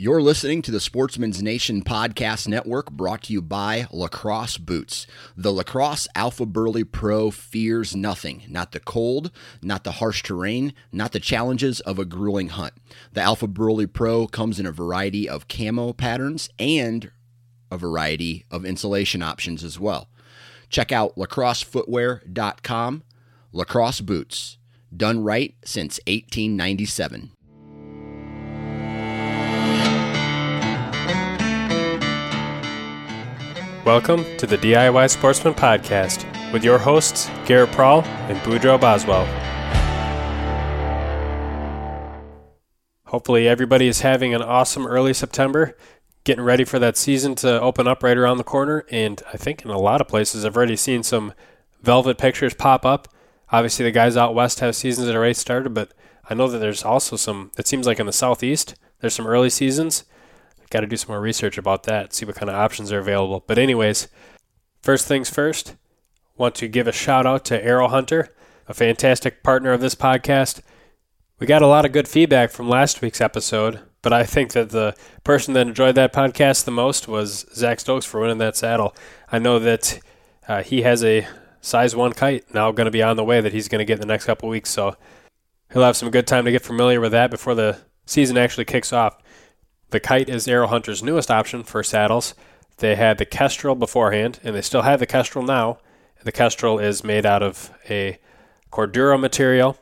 You're listening to the Sportsman's Nation Podcast Network brought to you by Lacrosse Boots. The Lacrosse AlphaBurly Pro fears nothing not the cold, not the harsh terrain, not the challenges of a grueling hunt. The AlphaBurly Pro comes in a variety of camo patterns and a variety of insulation options as well. Check out lacrossefootwear.com. Lacrosse Boots, done right since 1897. Welcome to the DIY Sportsman Podcast with your hosts, Garrett Prawl and Boudreaux Boswell. Hopefully, everybody is having an awesome early September, getting ready for that season to open up right around the corner. And I think in a lot of places, I've already seen some velvet pictures pop up. Obviously, the guys out west have seasons that are already started, but I know that there's also some, it seems like in the southeast, there's some early seasons Got to do some more research about that, see what kind of options are available. But, anyways, first things first, want to give a shout out to Aero Hunter, a fantastic partner of this podcast. We got a lot of good feedback from last week's episode, but I think that the person that enjoyed that podcast the most was Zach Stokes for winning that saddle. I know that uh, he has a size one kite now going to be on the way that he's going to get in the next couple weeks, so he'll have some good time to get familiar with that before the season actually kicks off. The Kite is Aero Hunter's newest option for saddles. They had the Kestrel beforehand, and they still have the Kestrel now. The Kestrel is made out of a Cordura material.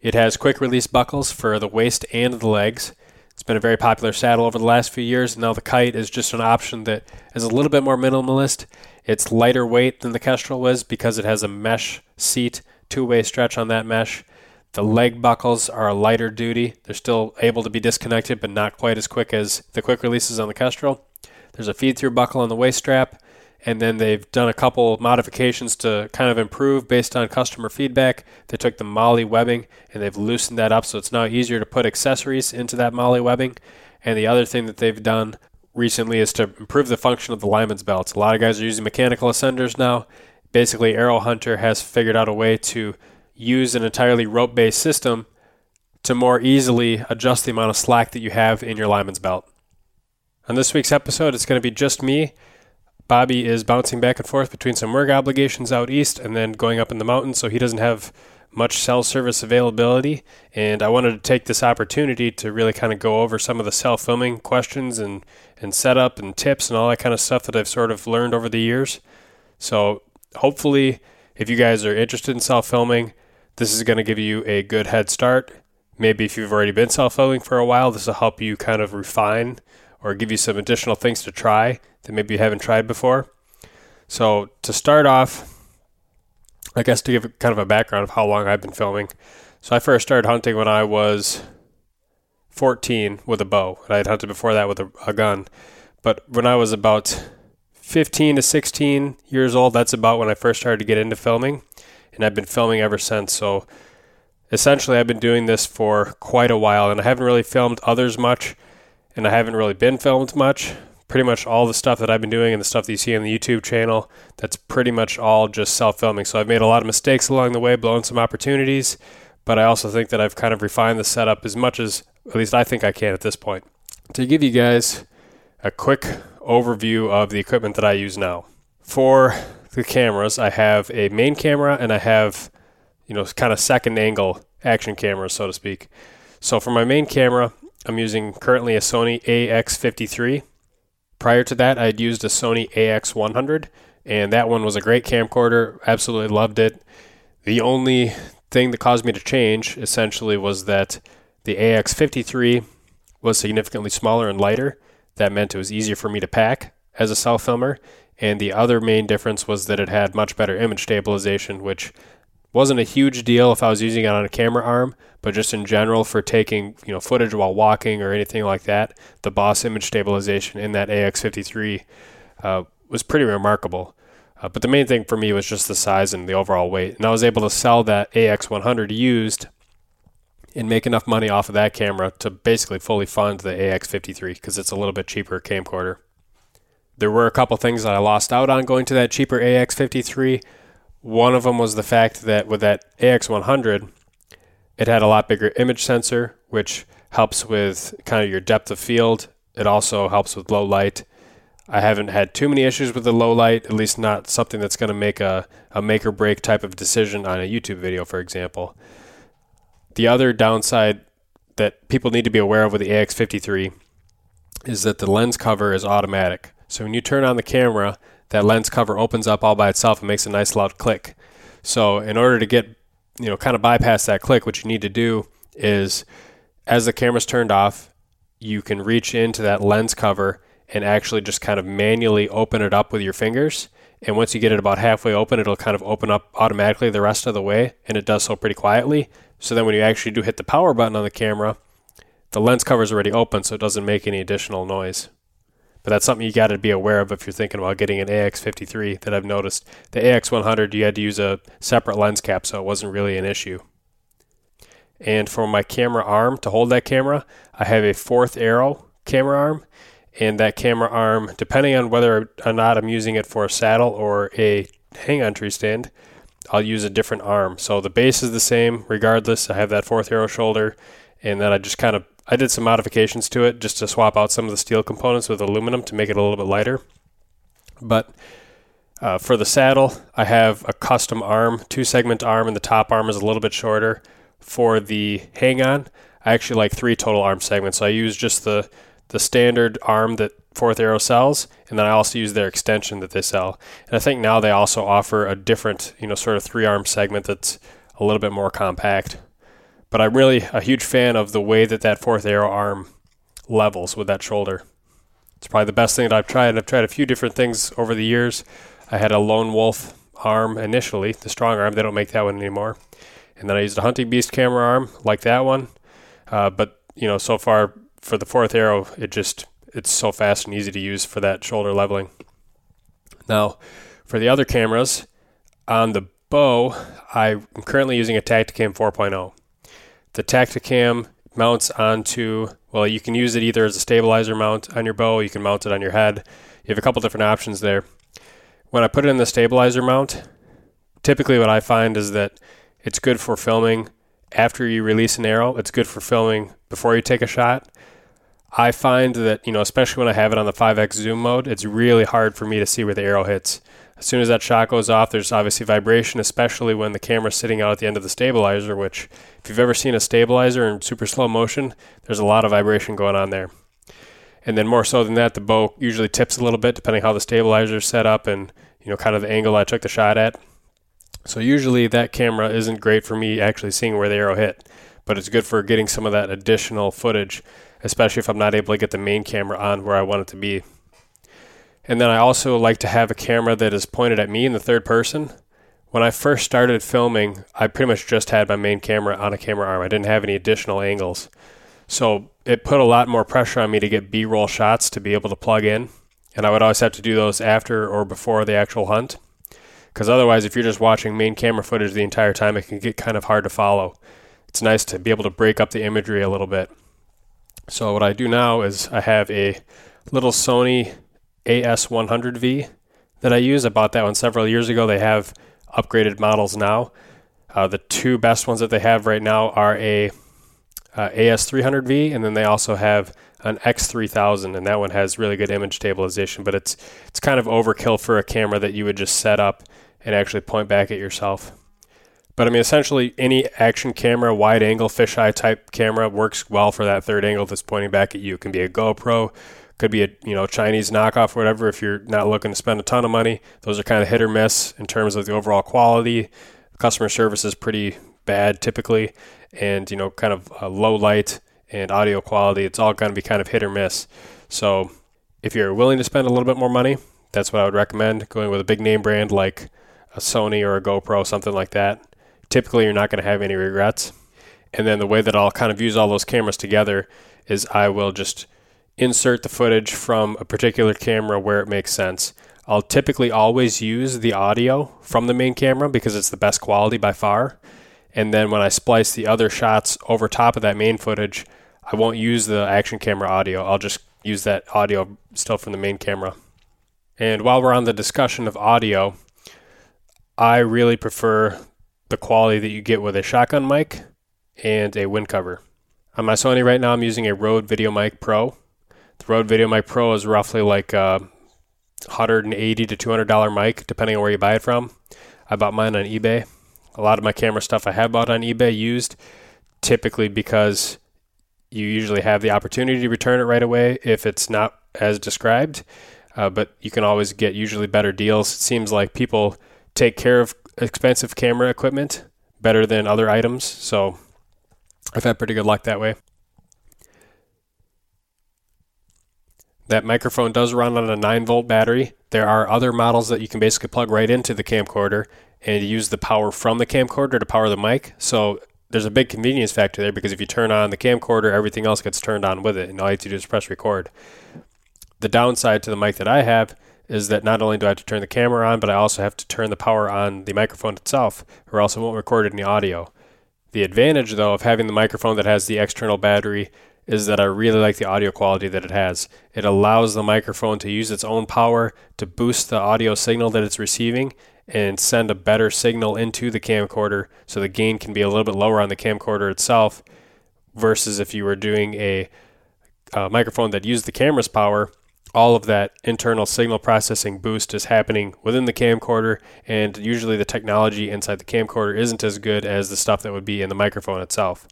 It has quick release buckles for the waist and the legs. It's been a very popular saddle over the last few years. Now the Kite is just an option that is a little bit more minimalist. It's lighter weight than the Kestrel was because it has a mesh seat, two-way stretch on that mesh. The leg buckles are a lighter duty. They're still able to be disconnected, but not quite as quick as the quick releases on the Kestrel. There's a feed through buckle on the waist strap, and then they've done a couple modifications to kind of improve based on customer feedback. They took the MOLLE webbing and they've loosened that up so it's now easier to put accessories into that MOLLE webbing. And the other thing that they've done recently is to improve the function of the lineman's belts. A lot of guys are using mechanical ascenders now. Basically, Aero Hunter has figured out a way to use an entirely rope based system to more easily adjust the amount of slack that you have in your lineman's belt. On this week's episode, it's going to be just me. Bobby is bouncing back and forth between some work obligations out east and then going up in the mountains, so he doesn't have much cell service availability. And I wanted to take this opportunity to really kind of go over some of the self filming questions and, and setup and tips and all that kind of stuff that I've sort of learned over the years. So hopefully, if you guys are interested in self filming, this is going to give you a good head start. Maybe if you've already been self filming for a while, this will help you kind of refine or give you some additional things to try that maybe you haven't tried before. So, to start off, I guess to give kind of a background of how long I've been filming. So, I first started hunting when I was 14 with a bow. I had hunted before that with a, a gun. But when I was about 15 to 16 years old, that's about when I first started to get into filming and I've been filming ever since. So essentially, I've been doing this for quite a while, and I haven't really filmed others much, and I haven't really been filmed much. Pretty much all the stuff that I've been doing and the stuff that you see on the YouTube channel, that's pretty much all just self filming. So I've made a lot of mistakes along the way, blown some opportunities, but I also think that I've kind of refined the setup as much as at least I think I can at this point. To give you guys a quick overview of the equipment that I use now. For the cameras. I have a main camera and I have, you know, kind of second angle action cameras, so to speak. So for my main camera, I'm using currently a Sony AX53. Prior to that, I had used a Sony AX100, and that one was a great camcorder. Absolutely loved it. The only thing that caused me to change essentially was that the AX53 was significantly smaller and lighter. That meant it was easier for me to pack as a self filmer. And the other main difference was that it had much better image stabilization, which wasn't a huge deal if I was using it on a camera arm, but just in general for taking you know footage while walking or anything like that, the Boss image stabilization in that AX53 uh, was pretty remarkable. Uh, but the main thing for me was just the size and the overall weight, and I was able to sell that AX100 used and make enough money off of that camera to basically fully fund the AX53 because it's a little bit cheaper camcorder. There were a couple things that I lost out on going to that cheaper AX53. One of them was the fact that with that AX100, it had a lot bigger image sensor, which helps with kind of your depth of field. It also helps with low light. I haven't had too many issues with the low light, at least not something that's going to make a, a make or break type of decision on a YouTube video, for example. The other downside that people need to be aware of with the AX53 is that the lens cover is automatic. So when you turn on the camera, that lens cover opens up all by itself and makes a nice loud click. So in order to get, you know, kind of bypass that click, what you need to do is as the camera's turned off, you can reach into that lens cover and actually just kind of manually open it up with your fingers. And once you get it about halfway open, it'll kind of open up automatically the rest of the way, and it does so pretty quietly. So then when you actually do hit the power button on the camera, the lens cover is already open, so it doesn't make any additional noise. But that's something you got to be aware of if you're thinking about getting an AX53 that I've noticed. The AX100, you had to use a separate lens cap, so it wasn't really an issue. And for my camera arm to hold that camera, I have a fourth arrow camera arm. And that camera arm, depending on whether or not I'm using it for a saddle or a hang on tree stand, I'll use a different arm. So the base is the same regardless. I have that fourth arrow shoulder, and then I just kind of I did some modifications to it just to swap out some of the steel components with aluminum to make it a little bit lighter. But uh, for the saddle, I have a custom arm, two segment arm, and the top arm is a little bit shorter. For the hang on, I actually like three total arm segments. So I use just the the standard arm that Fourth Arrow sells, and then I also use their extension that they sell. And I think now they also offer a different, you know, sort of three arm segment that's a little bit more compact. But I'm really a huge fan of the way that that Fourth Arrow arm levels with that shoulder. It's probably the best thing that I've tried. I've tried a few different things over the years. I had a Lone Wolf arm initially, the strong arm. They don't make that one anymore. And then I used a Hunting Beast camera arm like that one. Uh, but you know, so far for the fourth arrow, it just it's so fast and easy to use for that shoulder leveling. Now, for the other cameras, on the bow, I'm currently using a Tactacam 4.0. The Tactacam mounts onto, well, you can use it either as a stabilizer mount on your bow, you can mount it on your head. You have a couple different options there. When I put it in the stabilizer mount, typically what I find is that it's good for filming after you release an arrow. It's good for filming before you take a shot. I find that, you know, especially when I have it on the 5x zoom mode, it's really hard for me to see where the arrow hits. As soon as that shot goes off, there's obviously vibration, especially when the camera's sitting out at the end of the stabilizer, which, if you've ever seen a stabilizer in super slow motion, there's a lot of vibration going on there. And then more so than that, the bow usually tips a little bit depending how the stabilizer is set up and, you know, kind of the angle I took the shot at. So usually that camera isn't great for me actually seeing where the arrow hit, but it's good for getting some of that additional footage especially if I'm not able to get the main camera on where I want it to be. And then I also like to have a camera that is pointed at me in the third person. When I first started filming, I pretty much just had my main camera on a camera arm. I didn't have any additional angles. So it put a lot more pressure on me to get B roll shots to be able to plug in. And I would always have to do those after or before the actual hunt. Because otherwise, if you're just watching main camera footage the entire time, it can get kind of hard to follow. It's nice to be able to break up the imagery a little bit. So what I do now is I have a little Sony AS100V that I use. I bought that one several years ago. They have upgraded models now. Uh, the two best ones that they have right now are a uh, AS300V, and then they also have an X3000, and that one has really good image stabilization. But it's it's kind of overkill for a camera that you would just set up and actually point back at yourself. But I mean, essentially, any action camera, wide angle, fisheye type camera works well for that third angle that's pointing back at you. It can be a GoPro, could be a you know Chinese knockoff, whatever. If you're not looking to spend a ton of money, those are kind of hit or miss in terms of the overall quality. Customer service is pretty bad typically, and you know, kind of uh, low light and audio quality. It's all going to be kind of hit or miss. So if you're willing to spend a little bit more money, that's what I would recommend. Going with a big name brand like a Sony or a GoPro, something like that. Typically, you're not going to have any regrets. And then the way that I'll kind of use all those cameras together is I will just insert the footage from a particular camera where it makes sense. I'll typically always use the audio from the main camera because it's the best quality by far. And then when I splice the other shots over top of that main footage, I won't use the action camera audio. I'll just use that audio still from the main camera. And while we're on the discussion of audio, I really prefer the quality that you get with a shotgun mic and a wind cover. On my Sony right now, I'm using a Rode VideoMic Pro. The Rode VideoMic Pro is roughly like a 180 to 200 dollar mic, depending on where you buy it from. I bought mine on eBay. A lot of my camera stuff I have bought on eBay used, typically because you usually have the opportunity to return it right away if it's not as described. Uh, but you can always get usually better deals. It seems like people take care of expensive camera equipment better than other items. So I've had pretty good luck that way. That microphone does run on a 9 volt battery. There are other models that you can basically plug right into the camcorder and use the power from the camcorder to power the mic. So there's a big convenience factor there because if you turn on the camcorder, everything else gets turned on with it, and all you have to do is press record. The downside to the mic that I have is that not only do I have to turn the camera on, but I also have to turn the power on the microphone itself, or else it won't record any audio. The advantage, though, of having the microphone that has the external battery is that I really like the audio quality that it has. It allows the microphone to use its own power to boost the audio signal that it's receiving and send a better signal into the camcorder so the gain can be a little bit lower on the camcorder itself versus if you were doing a, a microphone that used the camera's power all of that internal signal processing boost is happening within the camcorder and usually the technology inside the camcorder isn't as good as the stuff that would be in the microphone itself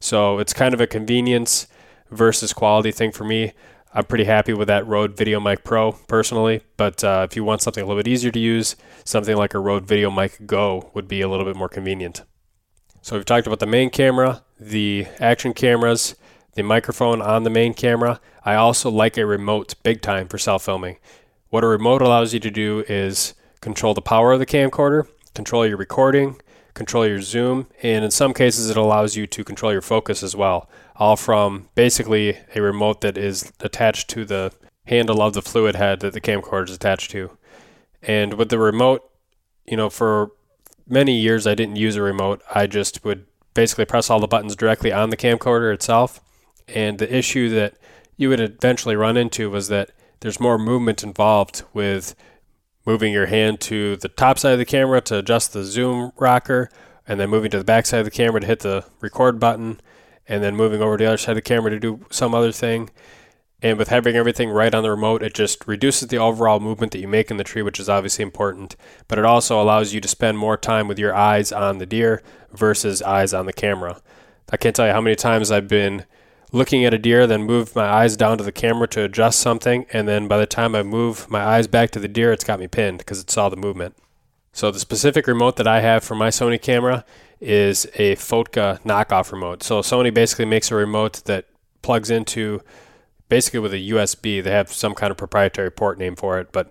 so it's kind of a convenience versus quality thing for me I'm pretty happy with that Rode VideoMic Pro personally, but uh, if you want something a little bit easier to use, something like a Rode VideoMic Go would be a little bit more convenient. So we've talked about the main camera, the action cameras, the microphone on the main camera. I also like a remote big time for self filming. What a remote allows you to do is control the power of the camcorder, control your recording, control your zoom, and in some cases it allows you to control your focus as well, all from basically a remote that is attached to the handle of the fluid head that the camcorder is attached to. And with the remote, you know, for many years I didn't use a remote. I just would basically press all the buttons directly on the camcorder itself. And the issue that you would eventually run into was that there's more movement involved with moving your hand to the top side of the camera to adjust the zoom rocker, and then moving to the back side of the camera to hit the record button, and then moving over to the other side of the camera to do some other thing. And with having everything right on the remote, it just reduces the overall movement that you make in the tree, which is obviously important. But it also allows you to spend more time with your eyes on the deer versus eyes on the camera. I can't tell you how many times I've been looking at a deer, then move my eyes down to the camera to adjust something, and then by the time I move my eyes back to the deer, it's got me pinned because it saw the movement. So the specific remote that I have for my Sony camera is a Fotga knockoff remote. So Sony basically makes a remote that plugs into basically with a USB. They have some kind of proprietary port name for it, but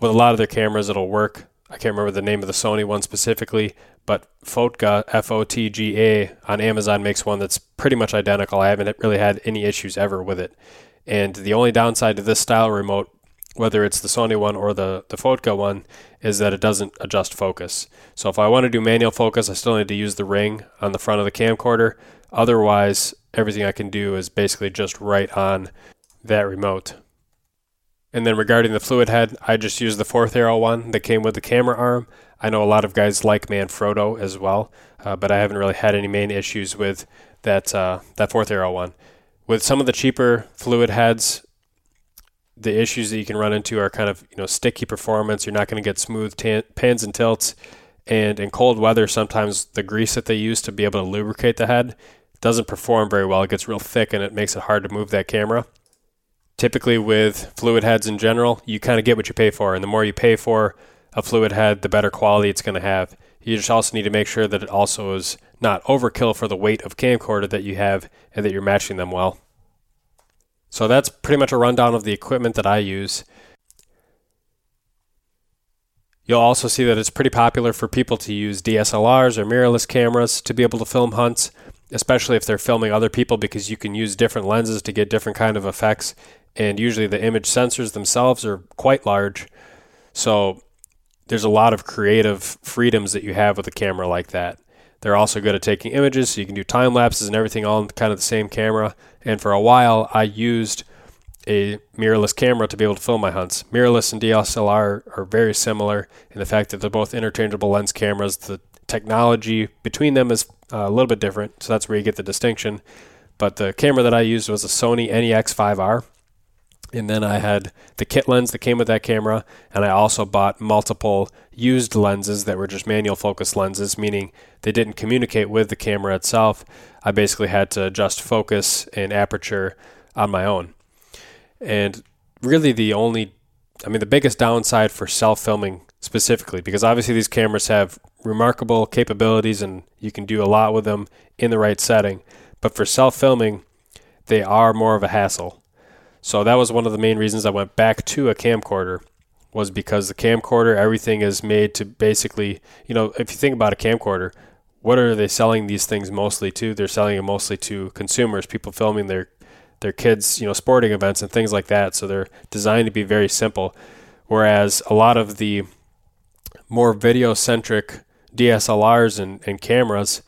with a lot of their cameras, it'll work. I can't remember the name of the Sony one specifically, but Fotga, F O T G A, on Amazon makes one that's pretty much identical. I haven't really had any issues ever with it. And the only downside to this style remote, whether it's the Sony one or the, the Fotga one, is that it doesn't adjust focus. So if I want to do manual focus, I still need to use the ring on the front of the camcorder. Otherwise, everything I can do is basically just right on that remote. And then regarding the fluid head, I just used the fourth arrow one that came with the camera arm. I know a lot of guys like Manfrotto as well, uh, but I haven't really had any main issues with that uh, that fourth arrow one. With some of the cheaper fluid heads, the issues that you can run into are kind of you know sticky performance. You're not going to get smooth tan- pans and tilts, and in cold weather, sometimes the grease that they use to be able to lubricate the head doesn't perform very well. It gets real thick and it makes it hard to move that camera typically with fluid heads in general, you kind of get what you pay for. And the more you pay for a fluid head, the better quality it's going to have. You just also need to make sure that it also is not overkill for the weight of camcorder that you have and that you're matching them well. So that's pretty much a rundown of the equipment that I use. You'll also see that it's pretty popular for people to use DSLRs or mirrorless cameras to be able to film hunts, especially if they're filming other people because you can use different lenses to get different kind of effects and usually the image sensors themselves are quite large. So there's a lot of creative freedoms that you have with a camera like that. They're also good at taking images, so you can do time lapses and everything on kind of the same camera. And for a while, I used a mirrorless camera to be able to film my hunts. Mirrorless and DSLR are very similar in the fact that they're both interchangeable lens cameras. The technology between them is uh, a little bit different, so that's where you get the distinction. But the camera that I used was a Sony NEX5R. And then I had the kit lens that came with that camera, and I also bought multiple used lenses that were just manual focus lenses, meaning they didn't communicate with the camera itself. I basically had to adjust focus and aperture on my own. And really, the only, I mean, the biggest downside for self filming specifically, because obviously these cameras have remarkable capabilities and you can do a lot with them in the right setting. But for self filming, they are more of a hassle. So that was one of the main reasons I went back to a camcorder was because the camcorder everything is made to basically, you know, if you think about a camcorder, what are they selling these things mostly to? They're selling it mostly to consumers, people filming their their kids, you know, sporting events and things like that. So they're designed to be very simple. Whereas a lot of the more video centric DSLRs and, and cameras,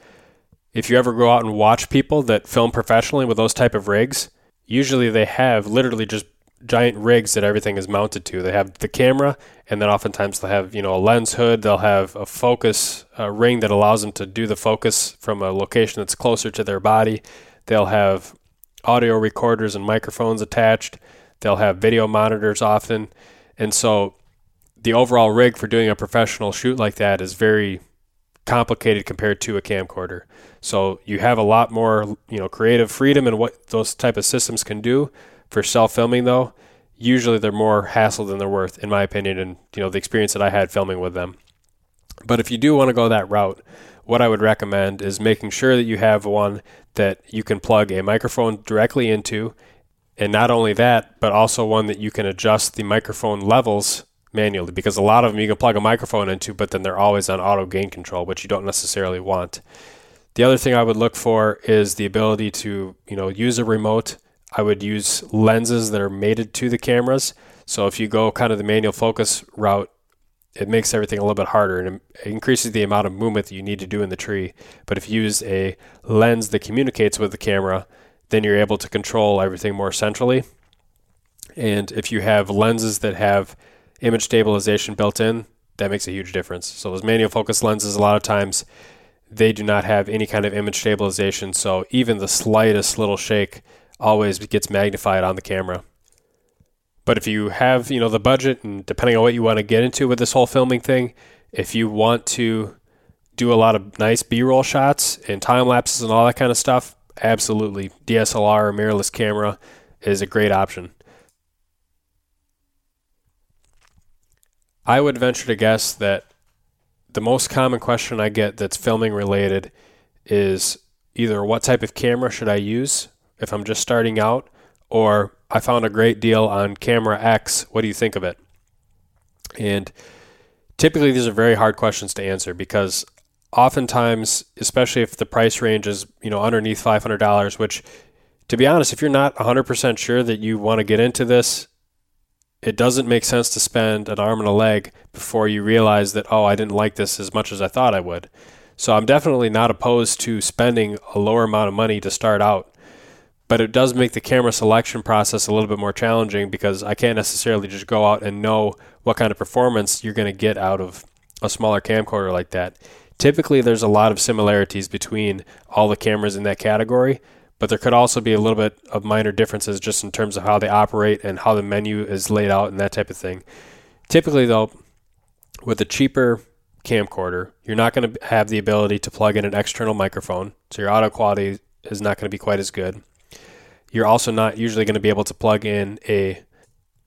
if you ever go out and watch people that film professionally with those type of rigs, usually they have literally just giant rigs that everything is mounted to. They have the camera, and then oftentimes they'll have you know a lens hood. They'll have a focus a ring that allows them to do the focus from a location that's closer to their body. They'll have audio recorders and microphones attached. They'll have video monitors often, and so the overall rig for doing a professional shoot like that is very complicated compared to a camcorder. So you have a lot more, you know, creative freedom in what those type of systems can do. For self-filming though, usually they're more hassle than they're worth in my opinion and you know the experience that I had filming with them. But if you do want to go that route, what I would recommend is making sure that you have one that you can plug a microphone directly into and not only that, but also one that you can adjust the microphone levels manually because a lot of them you can plug a microphone into, but then they're always on auto gain control, which you don't necessarily want. The other thing I would look for is the ability to, you know, use a remote. I would use lenses that are mated to the cameras. So if you go kind of the manual focus route, it makes everything a little bit harder and it increases the amount of movement that you need to do in the tree. But if you use a lens that communicates with the camera, then you're able to control everything more centrally. And if you have lenses that have image stabilization built in, that makes a huge difference. So those manual focus lenses, a lot of times, they do not have any kind of image stabilization. So even the slightest little shake always gets magnified on the camera. But if you have, you know, the budget and depending on what you want to get into with this whole filming thing, if you want to do a lot of nice B-roll shots and time lapses and all that kind of stuff, absolutely DSLR or mirrorless camera is a great option. I would venture to guess that the most common question I get that's filming related is either what type of camera should I use if I'm just starting out, or I found a great deal on camera X. What do you think of it? And typically, these are very hard questions to answer because oftentimes, especially if the price range is you know underneath five hundred dollars, which to be honest, if you're not 100% sure that you want to get into this, it doesn't make sense to spend an arm and a leg before you realize that, oh, I didn't like this as much as I thought I would. So I'm definitely not opposed to spending a lower amount of money to start out. But it does make the camera selection process a little bit more challenging because I can't necessarily just go out and know what kind of performance you're going to get out of a smaller camcorder like that. Typically, there's a lot of similarities between all the cameras in that category, but there could also be a little bit of minor differences just in terms of how they operate and how the menu is laid out and that type of thing. Typically, though, with a cheaper camcorder, you're not going to have the ability to plug in an external microphone, so your audio quality is not going to be quite as good. You're also not usually going to be able to plug in a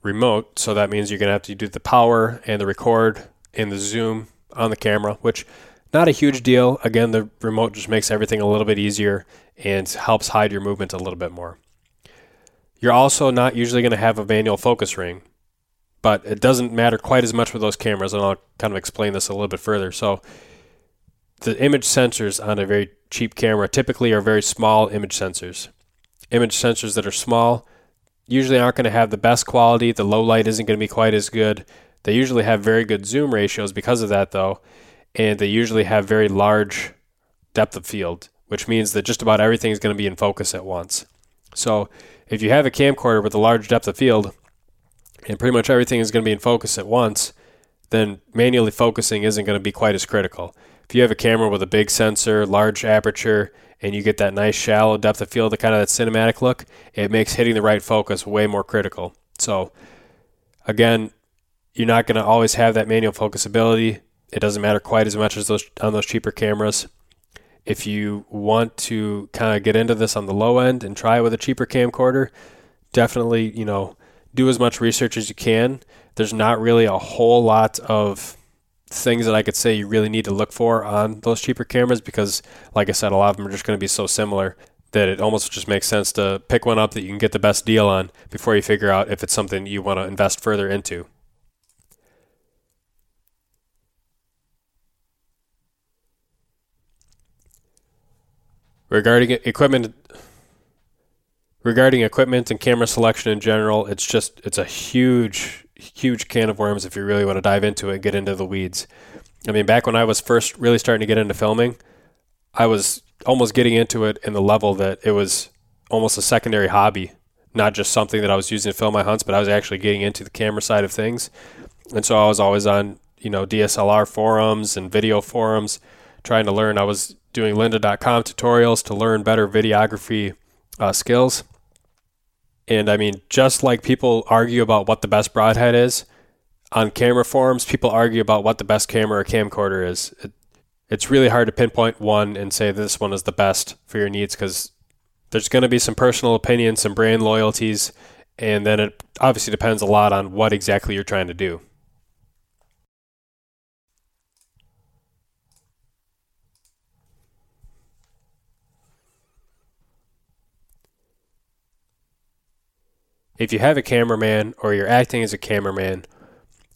remote, so that means you're going to have to do the power and the record and the zoom on the camera, which not a huge deal. Again, the remote just makes everything a little bit easier and helps hide your movement a little bit more. You're also not usually going to have a manual focus ring, but it doesn't matter quite as much with those cameras, and I'll kind of explain this a little bit further. So, the image sensors on a very cheap camera typically are very small image sensors. Image sensors that are small usually aren't going to have the best quality. The low light isn't going to be quite as good. They usually have very good zoom ratios because of that, though, and they usually have very large depth of field, which means that just about everything is going to be in focus at once. So, if you have a camcorder with a large depth of field, and pretty much everything is going to be in focus at once, then manually focusing isn't going to be quite as critical. If you have a camera with a big sensor, large aperture, and you get that nice shallow depth of field, the kind of that cinematic look, it makes hitting the right focus way more critical. So, again, you're not going to always have that manual focus ability. It doesn't matter quite as much as those on those cheaper cameras. If you want to kind of get into this on the low end and try it with a cheaper camcorder, definitely, you know, do as much research as you can. There's not really a whole lot of things that I could say you really need to look for on those cheaper cameras because, like I said, a lot of them are just going to be so similar that it almost just makes sense to pick one up that you can get the best deal on before you figure out if it's something you want to invest further into. Regarding equipment regarding equipment and camera selection in general, it's just it's a huge huge can of worms if you really want to dive into it and get into the weeds. I mean, back when I was first really starting to get into filming, I was almost getting into it in the level that it was almost a secondary hobby, not just something that I was using to film my hunts, but I was actually getting into the camera side of things. And so I was always on, you know, DSLR forums and video forums trying to learn. I was doing lynda.com tutorials to learn better videography uh, skills. And I mean, just like people argue about what the best broadhead is, on camera forums, people argue about what the best camera or camcorder is. It, it's really hard to pinpoint one and say this one is the best for your needs because there's going to be some personal opinions, some brand loyalties, and then it obviously depends a lot on what exactly you're trying to do. If you have a cameraman or you're acting as a cameraman,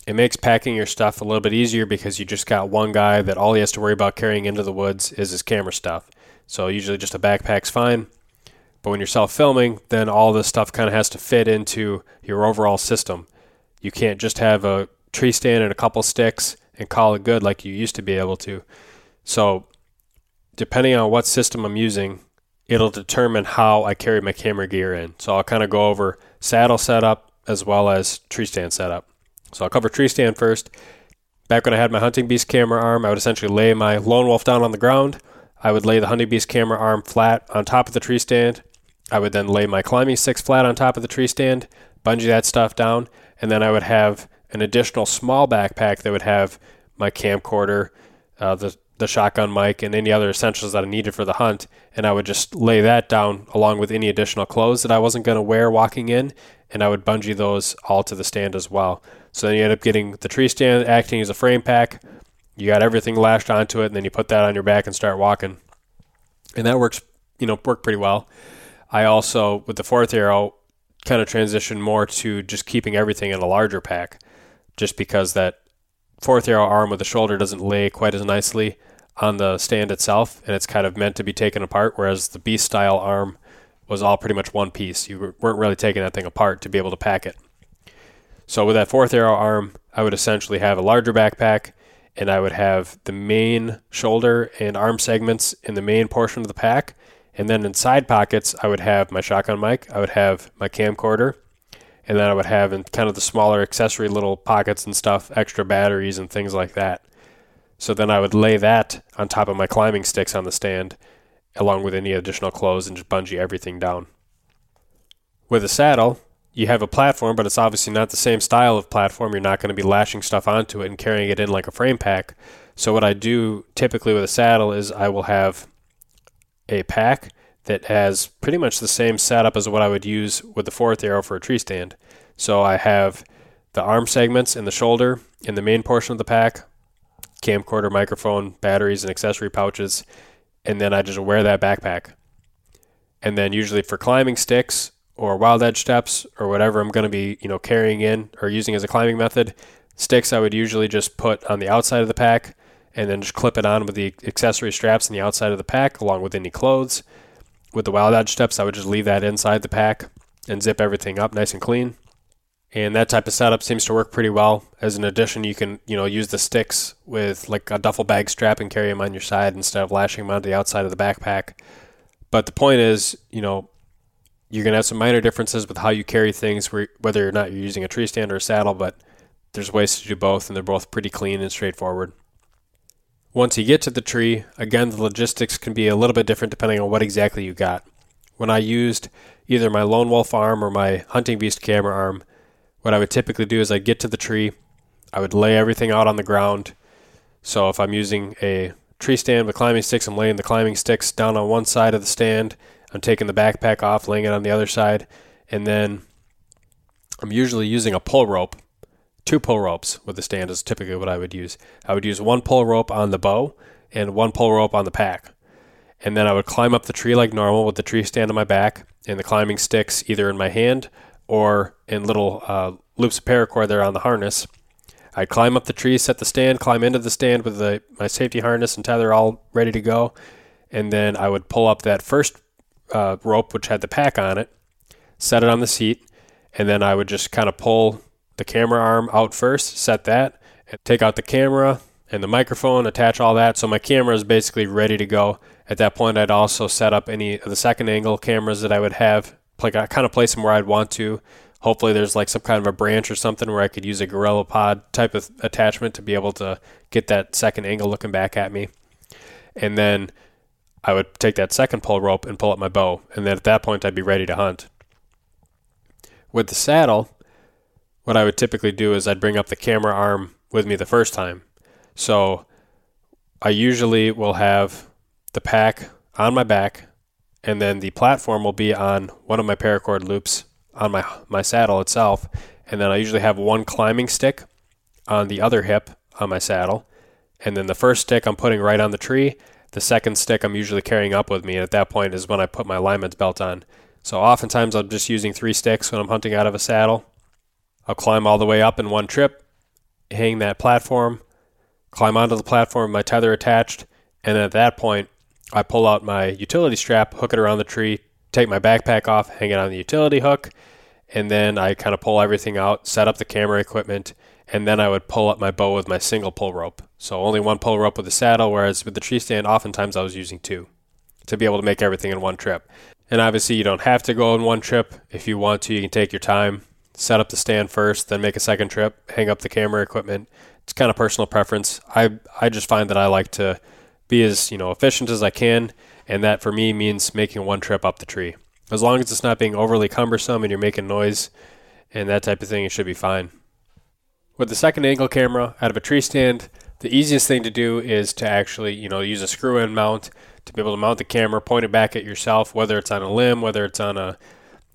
it makes packing your stuff a little bit easier because you just got one guy that all he has to worry about carrying into the woods is his camera stuff. So usually just a backpack's fine. But when you're self filming, then all this stuff kind of has to fit into your overall system. You can't just have a tree stand and a couple sticks and call it good like you used to be able to. So, depending on what system I'm using, it'll determine how I carry my camera gear in. So I'll kind of go over saddle setup as well as tree stand setup. So I'll cover tree stand first. Back when I had my hunting beast camera arm, I would essentially lay my lone wolf down on the ground. I would lay the hunting beast camera arm flat on top of the tree stand. I would then lay my climbing six flat on top of the tree stand, bungee that stuff down, and then I would have an additional small backpack that would have my camcorder, uh, the the shotgun mic, and any other essentials that I needed for the hunt. And I would just lay that down along with any additional clothes that I wasn't going to wear walking in, and I would bungee those all to the stand as well. So then you end up getting the tree stand acting as a frame pack. You got everything lashed onto it, and then you put that on your back and start walking. And that works, you know, worked pretty well. I also, with the fourth arrow, kind of transitioned more to just keeping everything in a larger pack, just because that fourth arrow arm with the shoulder doesn't lay quite as nicely on the stand itself, and it's kind of meant to be taken apart. Whereas the beast style arm was all pretty much one piece. You weren't really taking that thing apart to be able to pack it. So with that fourth arrow arm, I would essentially have a larger backpack, and I would have the main shoulder and arm segments in the main portion of the pack. And then in side pockets, I would have my shotgun mic, I would have my camcorder, and then I would have in kind of the smaller accessory little pockets and stuff, extra batteries and things like that. So then I would lay that on top of my climbing sticks on the stand, along with any additional clothes, and just bungee everything down. With a saddle, you have a platform, but it's obviously not the same style of platform. You're not going to be lashing stuff onto it and carrying it in like a frame pack. So what I do typically with a saddle is I will have a pack that has pretty much the same setup as what I would use with the fourth arrow for a tree stand. So I have the arm segments in the shoulder in the main portion of the pack. camcorder, microphone, batteries, and accessory pouches, and then I just wear that backpack. And then usually for climbing sticks or wild edge steps or whatever I'm going to be, you know, carrying in or using as a climbing method, sticks I would usually just put on the outside of the pack and then just clip it on with the accessory straps on the outside of the pack along with any clothes. With the wild edge steps, I would just leave that inside the pack and zip everything up nice and clean. And that type of setup seems to work pretty well. As an addition, you can, you know, use the sticks with like a duffel bag strap and carry them on your side instead of lashing them onto the outside of the backpack. But the point is, you know, you're going to have some minor differences with how you carry things, whether or not you're using a tree stand or a saddle, but there's ways to do both, and they're both pretty clean and straightforward. Once you get to the tree, again, the logistics can be a little bit different depending on what exactly you got. When I used either my Lone Wolf arm or my Hunting Beast camera arm, what I would typically do is I'd get to the tree, I would lay everything out on the ground. So if I'm using a tree stand with climbing sticks, I'm laying the climbing sticks down on one side of the stand. I'm taking the backpack off, laying it on the other side, and then I'm usually using a pull rope two pull ropes with the stand is typically what I would use. I would use one pull rope on the bow and one pull rope on the pack. And then I would climb up the tree like normal with the tree stand on my back and the climbing sticks either in my hand or in little uh, loops of paracord there on the harness. I'd climb up the tree, set the stand, climb into the stand with the, my safety harness and tether all ready to go. And then I would pull up that first uh, rope, which had the pack on it, set it on the seat, and then I would just kind of pull the camera arm out first, set that, and take out the camera and the microphone, attach all that. So my camera is basically ready to go. At that point, I'd also set up any of the second angle cameras that I would have, like I kind of place them where I'd want to. Hopefully, there's like some kind of a branch or something where I could use a Gorilla Pod type of attachment to be able to get that second angle looking back at me. And then I would take that second pull rope and pull up my bow. And then at that point, I'd be ready to hunt. With the saddle, what I would typically do is I'd bring up the camera arm with me the first time. So I usually will have the pack on my back, and then the platform will be on one of my paracord loops on my my saddle itself, and then I usually have one climbing stick on the other hip on my saddle, and then the first stick I'm putting right on the tree. The second stick I'm usually carrying up with me, and at that point is when I put my lineman's belt on. So oftentimes I'm just using three sticks when I'm hunting out of a saddle, I'll climb all the way up in one trip, hang that platform, climb onto the platform my tether attached, and at that point, I pull out my utility strap, hook it around the tree, take my backpack off, hang it on the utility hook, and then I kind of pull everything out, set up the camera equipment, and then I would pull up my bow with my single pull rope. So only one pull rope with the saddle, whereas with the tree stand, oftentimes I was using two to be able to make everything in one trip. And obviously, you don't have to go in one trip. If you want to, you can take your time set up the stand first, then make a second trip, hang up the camera equipment. It's kind of personal preference. I I just find that I like to be as you know efficient as I can, and that for me means making one trip up the tree. As long as it's not being overly cumbersome and you're making noise and that type of thing, it should be fine. With the second angle camera out of a tree stand, the easiest thing to do is to actually you know use a screw-in mount to be able to mount the camera, point it back at yourself, whether it's on a limb, whether it's on a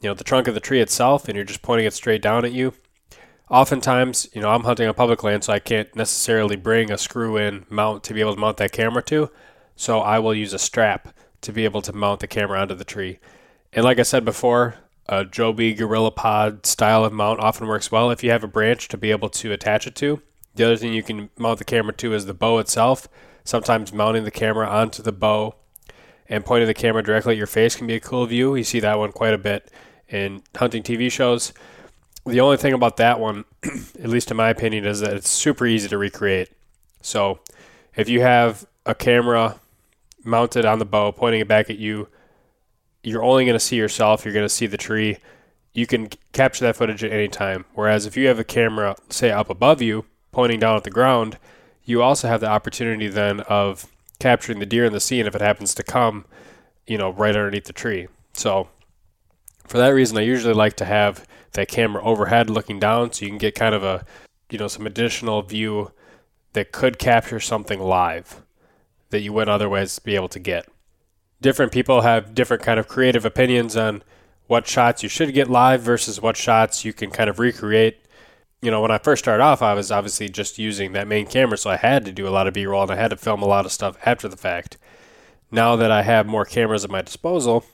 you know the trunk of the tree itself and you're just pointing it straight down at you. Oftentimes you know i'm hunting on public land so i can't necessarily bring a screw in mount to be able to mount that camera to. So i will use a strap to be able to mount the camera onto the tree. And like i said before a joby gorilla pod style of mount often works well if you have a branch to be able to attach it to. The other thing you can mount the camera to is the bow itself. Sometimes mounting the camera onto the bow and pointing the camera directly at your face can be a cool view. You see that one quite a bit in hunting TV shows. The only thing about that one, at least in my opinion, is that it's super easy to recreate. So if you have a camera mounted on the bow pointing it back at you, you're only going to see yourself, you're going to see the tree. You can capture that footage at any time. Whereas if you have a camera, say, up above you, pointing down at the ground, you also have the opportunity then of capturing the deer in the scene if it happens to come, you know, right underneath the tree. So for that reason, I usually like to have that camera overhead looking down so you can get kind of a, you know, some additional view that could capture something live that you wouldn't otherwise be able to get. Different people have different kind of creative opinions on what shots you should get live versus what shots you can kind of recreate. you know, when I first started off, I was obviously just using that main camera, so I had to do a lot of B roll and I had to film a lot of stuff after the fact. Now that I have more cameras at my disposal,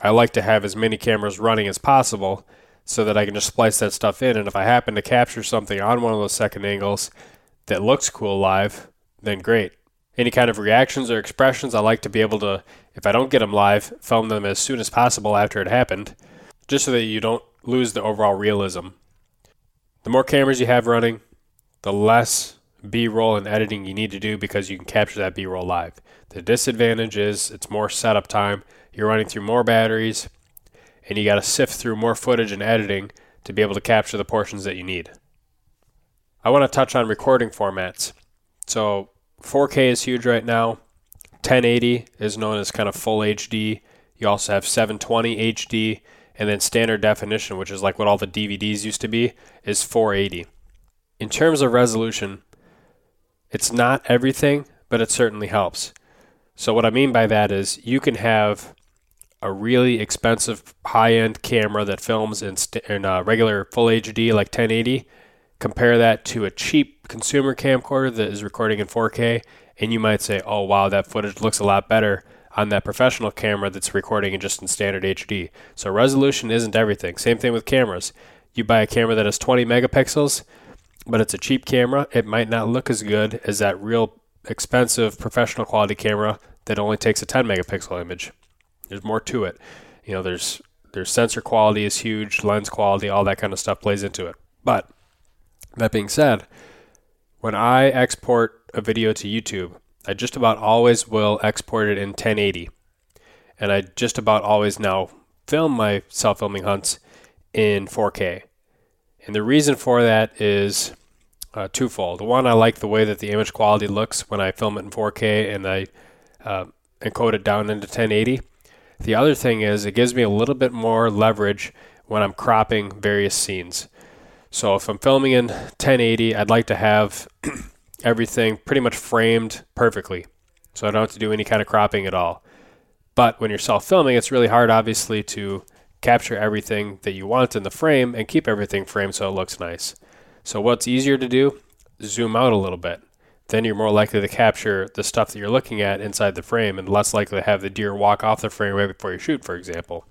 I like to have as many cameras running as possible so that I can just splice that stuff in. And if I happen to capture something on one of those second angles that looks cool live, then great. Any kind of reactions or expressions, I like to be able to, if I don't get them live, film them as soon as possible after it happened, just so that you don't lose the overall realism. The more cameras you have running, the less B roll and editing you need to do because you can capture that B roll live. The disadvantage is it's more setup time. You're running through more batteries, and you got to sift through more footage and editing to be able to capture the portions that you need. I want to touch on recording formats. So 4K is huge right now. 1080 is known as kind of full HD. You also have 720 HD, and then standard definition, which is like what all the DVDs used to be, is 480. In terms of resolution, it's not everything, but it certainly helps. So, what I mean by that is you can have a really expensive high end camera that films in, st- in uh, regular full HD like 1080, compare that to a cheap consumer camcorder that is recording in 4K, and you might say, oh, wow, that footage looks a lot better on that professional camera that's recording in just in standard HD. So, resolution isn't everything. Same thing with cameras. You buy a camera that has 20 megapixels, but it's a cheap camera, it might not look as good as that real expensive professional quality camera that only takes a 10 megapixel image. There's more to it. You know, there's there's sensor quality is huge, lens quality, all that kind of stuff plays into it. But that being said, when I export a video to YouTube, I just about always will export it in 1080. And I just about always now film my self filming hunts in 4K. And the reason for that is uh, twofold. One, I like the way that the image quality looks when I film it in 4K and I uh, encode it down into 1080. The other thing is it gives me a little bit more leverage when I'm cropping various scenes. So if I'm filming in 1080, I'd like to have everything pretty much framed perfectly. So I don't have to do any kind of cropping at all. But when you're self filming, it's really hard, obviously, to capture everything that you want in the frame and keep everything framed so it looks nice. So, what's easier to do? Zoom out a little bit. Then you're more likely to capture the stuff that you're looking at inside the frame and less likely to have the deer walk off the frame right before you shoot, for example.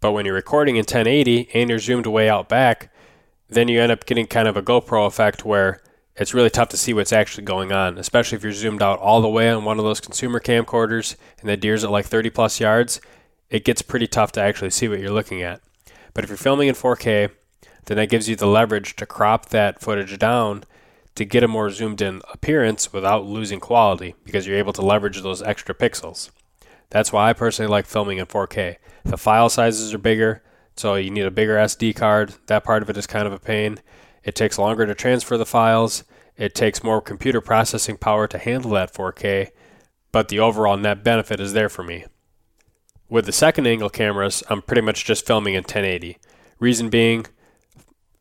But when you're recording in 1080 and you're zoomed way out back, then you end up getting kind of a GoPro effect where it's really tough to see what's actually going on, especially if you're zoomed out all the way on one of those consumer camcorders and the deer's at like 30 plus yards it gets pretty tough to actually see what you're looking at. But if you're filming in 4K, then that gives you the leverage to crop that footage down to get a more zoomed in appearance without losing quality because you're able to leverage those extra pixels. That's why I personally like filming in 4K. The file sizes are bigger, so you need a bigger SD card. That part of it is kind of a pain. It takes longer to transfer the files. It takes more computer processing power to handle that 4K, but the overall net benefit is there for me. With the second angle cameras, I'm pretty much just filming in 1080. Reason being,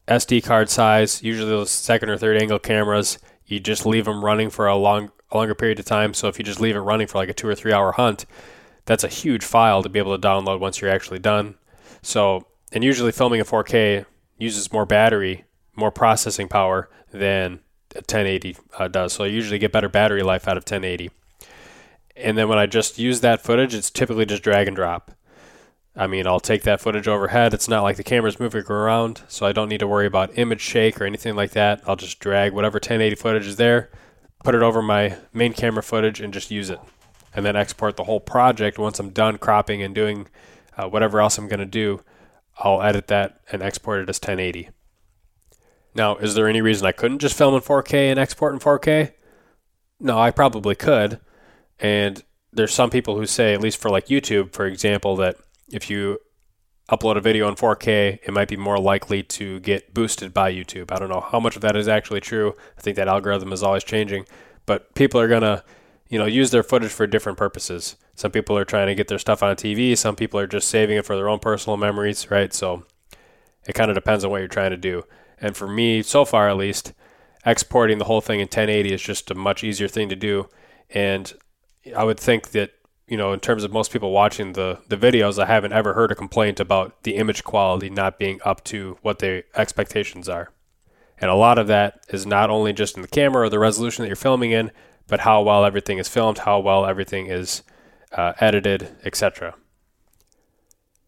SD card size, usually those second or third angle cameras, you just leave them running for a long, a longer period of time. So if you just leave it running for like a two or three hour hunt, that's a huge file to be able to download once you're actually done. So, and usually filming in 4K uses more battery, more processing power than a 1080 uh, does. So I usually get better battery life out of 1080 and then when I just use that footage, it's typically just drag and drop. I mean, I'll take that footage overhead. It's not like the camera's moving around, so I don't need to worry about image shake or anything like that. I'll just drag whatever 1080 footage is there, put it over my main camera footage, and just use it. And then export the whole project once I'm done cropping and doing uh, whatever else I'm going to do. I'll edit that and export it as 1080. Now, is there any reason I couldn't just film in 4K and export in 4K? No, I probably could. And there's some people who say, at least for like YouTube, for example, that if you upload a video in 4K, it might be more likely to get boosted by YouTube. I don't know how much of that is actually true. I think that algorithm is always changing, but people are gonna, you know, use their footage for different purposes. Some people are trying to get their stuff on TV. Some people are just saving it for their own personal memories, right? So it kind of depends on what you're trying to do. And for me, so far at least, exporting the whole thing in 1080 is just a much easier thing to do. And I would think that you know, in terms of most people watching the the videos, I haven't ever heard a complaint about the image quality not being up to what their expectations are. And a lot of that is not only just in the camera or the resolution that you're filming in, but how well everything is filmed, how well everything is uh, edited, etc.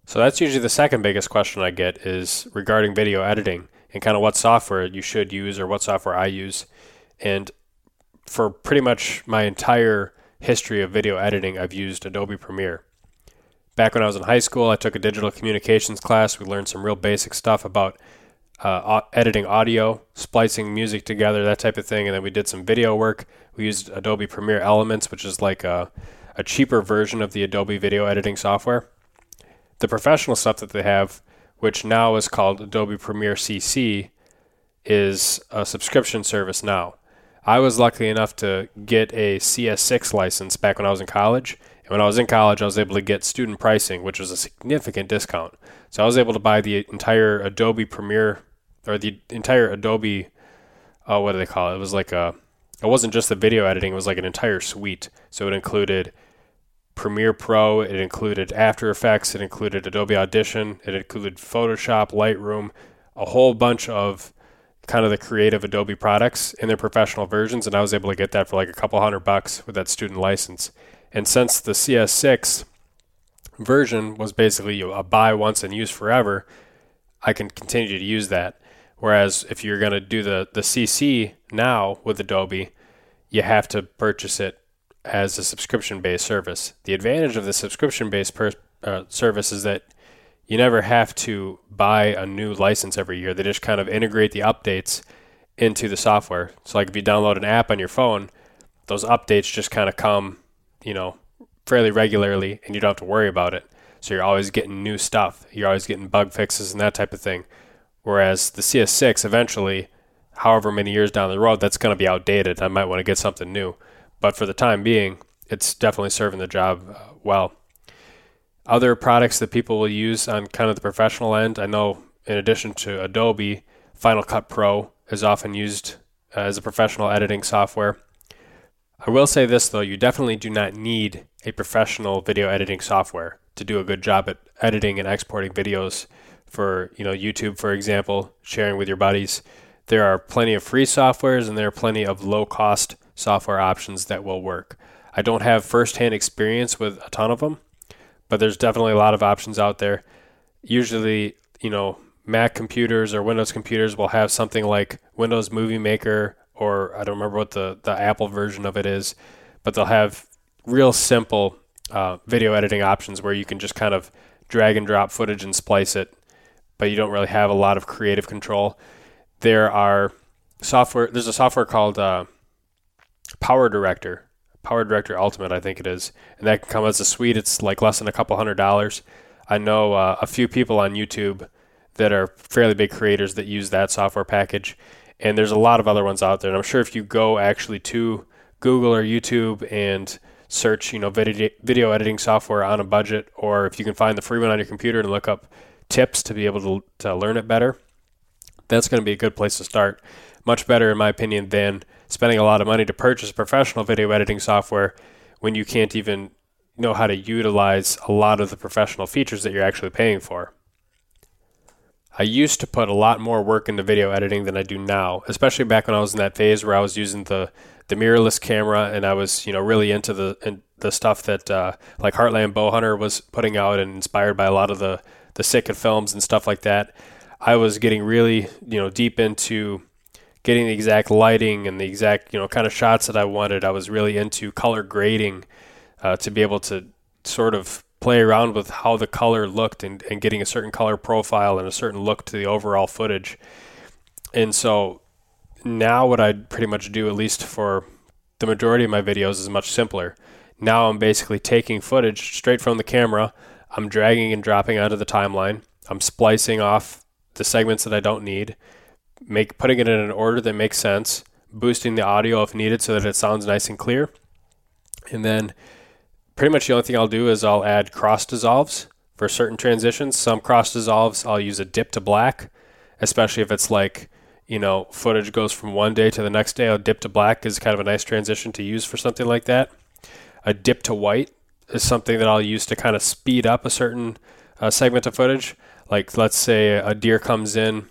So that's usually the second biggest question I get is regarding video editing and kind of what software you should use or what software I use. And for pretty much my entire history of video editing, I've used Adobe Premiere. Back when I was in high school, I took a digital communications class. We learned some real basic stuff about uh, editing audio, splicing music together, that type of thing. And then we did some video work. We used Adobe Premiere Elements, which is like a, a cheaper version of the Adobe video editing software. The professional stuff that they have, which now is called Adobe Premiere CC, is a subscription service now. I was lucky enough to get a CS6 license back when I was in college. And when I was in college, I was able to get student pricing, which was a significant discount. So I was able to buy the entire Adobe Premiere or the entire Adobe. Oh, what do they call it? It was like a. It wasn't just the video editing; it was like an entire suite. So it included Premiere Pro, it included After Effects, it included Adobe Audition, it included Photoshop, Lightroom, a whole bunch of kind of the creative Adobe products in their professional versions, and I was able to get that for like a couple hundred bucks with that student license. And since the CS6 version was basically a buy once and use forever, I can continue to use that. Whereas if you're going to do the, the CC now with Adobe, you have to purchase it as a subscription based service. The advantage of the subscription based per, uh, service is that you never have to buy a new license every year. They just kind of integrate the updates into the software. So, like if you download an app on your phone, those updates just kind of come, you know, fairly regularly and you don't have to worry about it. So, you're always getting new stuff. You're always getting bug fixes and that type of thing. Whereas the CS6 eventually, however many years down the road, that's going to be outdated. I might want to get something new. But for the time being, it's definitely serving the job uh, well. Other products that people will use on kind of the professional end, I know in addition to Adobe, Final Cut Pro is often used uh, as a professional editing software. I will say this though, you definitely do not need a professional video editing software to do a good job at editing and exporting videos for you know YouTube, for example, sharing with your buddies. There are plenty of free softwares and there are plenty of low cost software options that will work. I don't have firsthand experience with a ton of them, but there's definitely a lot of options out there. Usually, you know, Mac computers or Windows computers will have something like Windows Movie Maker or I don't remember what the, the Apple version of it is, but they'll have real simple uh, video editing options where you can just kind of drag and drop footage and splice it but you don't really have a lot of creative control. There are software. There's a software called uh, PowerDirector, PowerDirector Ultimate, I think it is, and that can come as a suite. It's like less than a couple hundred dollars. I know uh, a few people on YouTube that are fairly big creators that use that software package, and there's a lot of other ones out there. And I'm sure if you go actually to Google or YouTube and search, you know, video, video editing software on a budget, or if you can find the free one on your computer and look up tips to be able to, to learn it better, that's going to be a good place to start. Much better, in my opinion, than spending a lot of money to purchase professional video editing software when you can't even know how to utilize a lot of the professional features that you're actually paying for. I used to put a lot more work into video editing than I do now, especially back when I was in that phase where I was using the the mirrorless camera and I was, you know, really into the in the stuff that uh, like Heartland Bowhunter was putting out and inspired by a lot of the the Sitka films and stuff like that, I was getting really, you know, deep into getting the exact lighting and the exact, you know, kind of shots that I wanted. I was really into color grading uh, to be able to sort of play around with how the color looked and, and getting a certain color profile and a certain look to the overall footage. And so now what I pretty much do, at least for the majority of my videos, is much simpler. Now I'm basically taking footage straight from the camera. I'm dragging and dropping onto the timeline. I'm splicing off the segments that I don't need, make putting it in an order that makes sense, boosting the audio if needed so that it sounds nice and clear. And then pretty much the only thing I'll do is I'll add cross dissolves for certain transitions. Some cross dissolves I'll use a dip to black, especially if it's like, you know, footage goes from one day to the next day. A dip to black is kind of a nice transition to use for something like that. A dip to white is something that I'll use to kind of speed up a certain uh, segment of footage. Like let's say a deer comes in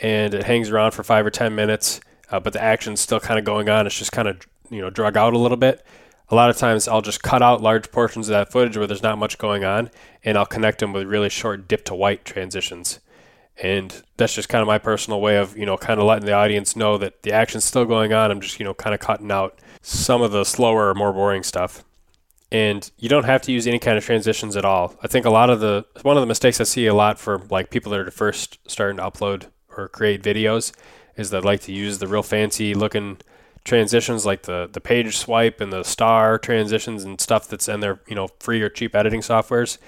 and it hangs around for five or 10 minutes, uh, but the action's still kind of going on. It's just kind of, you know, drug out a little bit. A lot of times I'll just cut out large portions of that footage where there's not much going on, and I'll connect them with really short dip to white transitions. And that's just kind of my personal way of, you know, kind of letting the audience know that the action's still going on. I'm just, you know, kind of cutting out some of the slower, more boring stuff and you don't have to use any kind of transitions at all. I think a lot of the one of the mistakes I see a lot for like people that are first starting to upload or create videos is that I like to use the real fancy looking transitions like the the page swipe and the star transitions and stuff that's in their you know free or cheap editing softwares.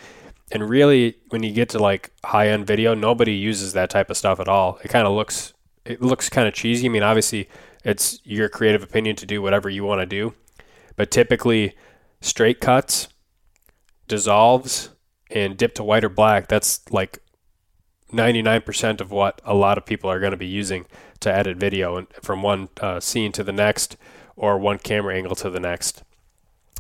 And really, when you get to like high end video, nobody uses that type of stuff at all. It kind of looks it looks kind of cheesy. I mean, obviously, it's your creative opinion to do whatever you want to do, but typically straight cuts, dissolves, and dip to white or black. That's like 99% of what a lot of people are going to be using to edit video and from one uh, scene to the next or one camera angle to the next.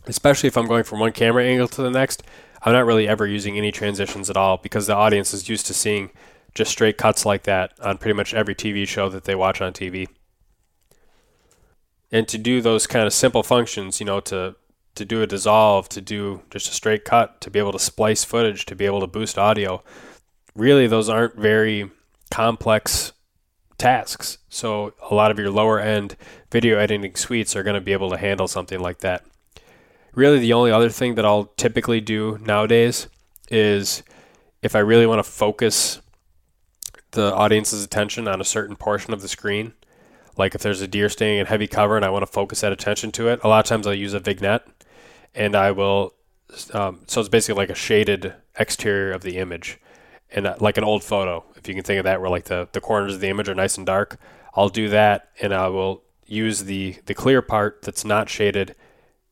Especially if I'm going from one camera angle to the next, I'm not really ever using any transitions at all because the audience is used to seeing just straight cuts like that on pretty much every TV show that they watch on TV. And to do those kind of simple functions, you know, to to do a dissolve, to do just a straight cut, to be able to splice footage, to be able to boost audio. Really, those aren't very complex tasks. So, a lot of your lower end video editing suites are going to be able to handle something like that. Really, the only other thing that I'll typically do nowadays is if I really want to focus the audience's attention on a certain portion of the screen, like if there's a deer staying in heavy cover and I want to focus that attention to it, a lot of times I'll use a vignette and I will. Um, so it's basically like a shaded exterior of the image, and like an old photo, if you can think of that, where like the, the corners of the image are nice and dark. I'll do that, and I will use the the clear part that's not shaded,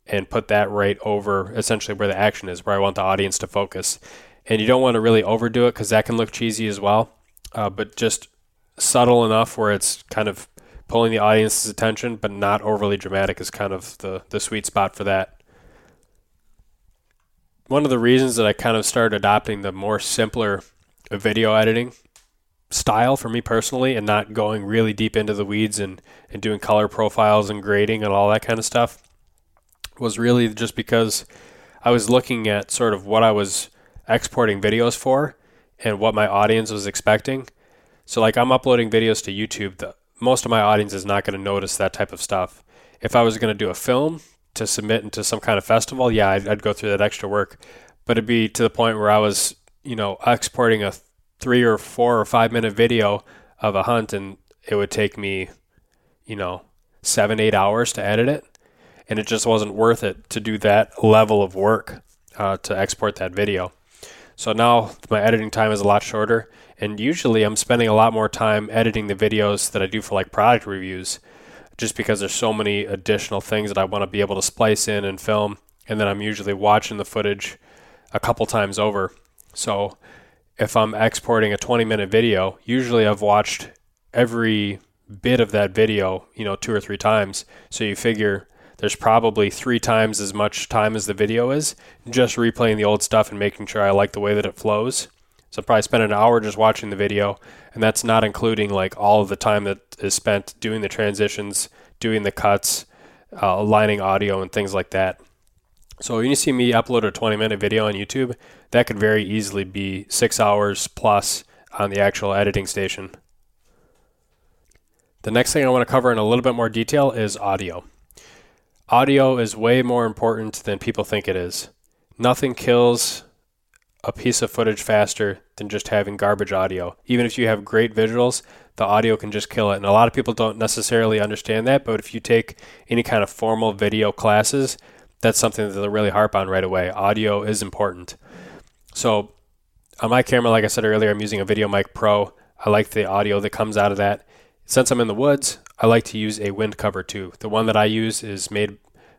and put that right over essentially where the action is, where I want the audience to focus. And you don't want to really overdo it because that can look cheesy as well, uh, but just subtle enough where it's kind of pulling the audience's attention, but not overly dramatic is kind of the the sweet spot for that one of the reasons that I kind of started adopting the more simpler video editing style for me personally and not going really deep into the weeds and, and doing color profiles and grading and all that kind of stuff was really just because I was looking at sort of what I was exporting videos for and what my audience was expecting. So like I'm uploading videos to YouTube, the, most of my audience is not going to notice that type of stuff. If I was going to do a film, to submit into some kind of festival, yeah, I'd, I'd, go through that extra work. But it'd be to the point where I was, you know, exporting a three or four or five minute video of a hunt, and it would take me, you know, seven, eight hours to edit it. And it just wasn't worth it to do that level of work uh, to export that video. So now my editing time is a lot shorter. And usually I'm spending a lot more time editing the videos that I do for like product reviews just because there's so many additional things that I want to be able to splice in and film. And then I'm usually watching the footage a couple times over. So if I'm exporting a 20 minute video, usually I've watched every bit of that video, you know, two or three times. So you figure there's probably three times as much time as the video is just replaying the old stuff and making sure I like the way that it flows. So I probably spend an hour just watching the video, and that's not including like all of the time that is spent doing the transitions, doing the cuts, uh, aligning audio, and things like that. So when you see me upload a 20 minute video on YouTube, that could very easily be six hours plus on the actual editing station. The next thing I want to cover in a little bit more detail is audio. Audio is way more important than people think it is. Nothing kills a piece of footage faster than just having garbage audio. Even if you have great visuals, the audio can just kill it. And a lot of people don't necessarily understand that, but if you take any kind of formal video classes, that's something that they'll really harp on right away. Audio is important. So on my camera, like I said earlier, I'm using a VideoMic Pro. I like the audio that comes out of that. Since I'm in the woods, I like to use a wind cover too. The one that I use is made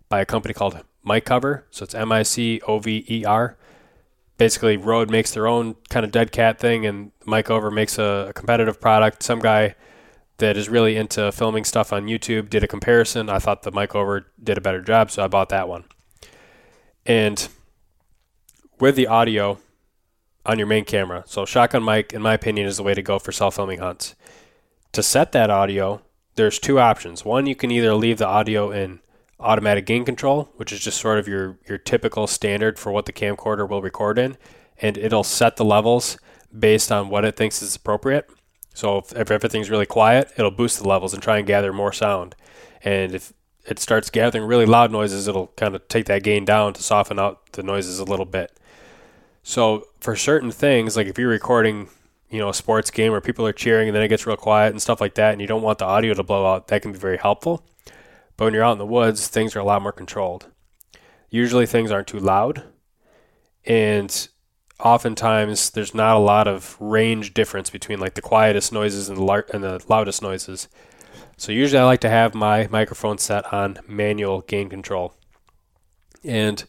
by a company called Micover. So it's M I C O V E R basically Rode makes their own kind of dead cat thing, and Micover makes a, a, competitive product. Some guy that is really into filming stuff on YouTube did a comparison. I thought the Micover did a better job, so I bought that one. And with the audio on your main camera, so shotgun mic, in my opinion, is the way to go for self filming hunts. to set that audio, there's two options. One, you can either leave the audio in automatic gain control, which is just sort of your, your typical standard for what the camcorder will record in, and it'll set the levels based on what it thinks is appropriate. So if, if everything's really quiet, it'll boost the levels and try and gather more sound. And if it starts gathering really loud noises, it'll kind of take that gain down to soften out the noises a little bit. So for certain things, like if you're recording, you know, a sports game where people are cheering and then it gets real quiet and stuff like that, and you don't want the audio to blow out, that can be very helpful. But when you're out in the woods, things are a lot more controlled. Usually things aren't too loud, and oftentimes there's not a lot of range difference between like the quietest noises and the, lar- and the loudest noises. So usually I like to have my microphone set on manual gain control. And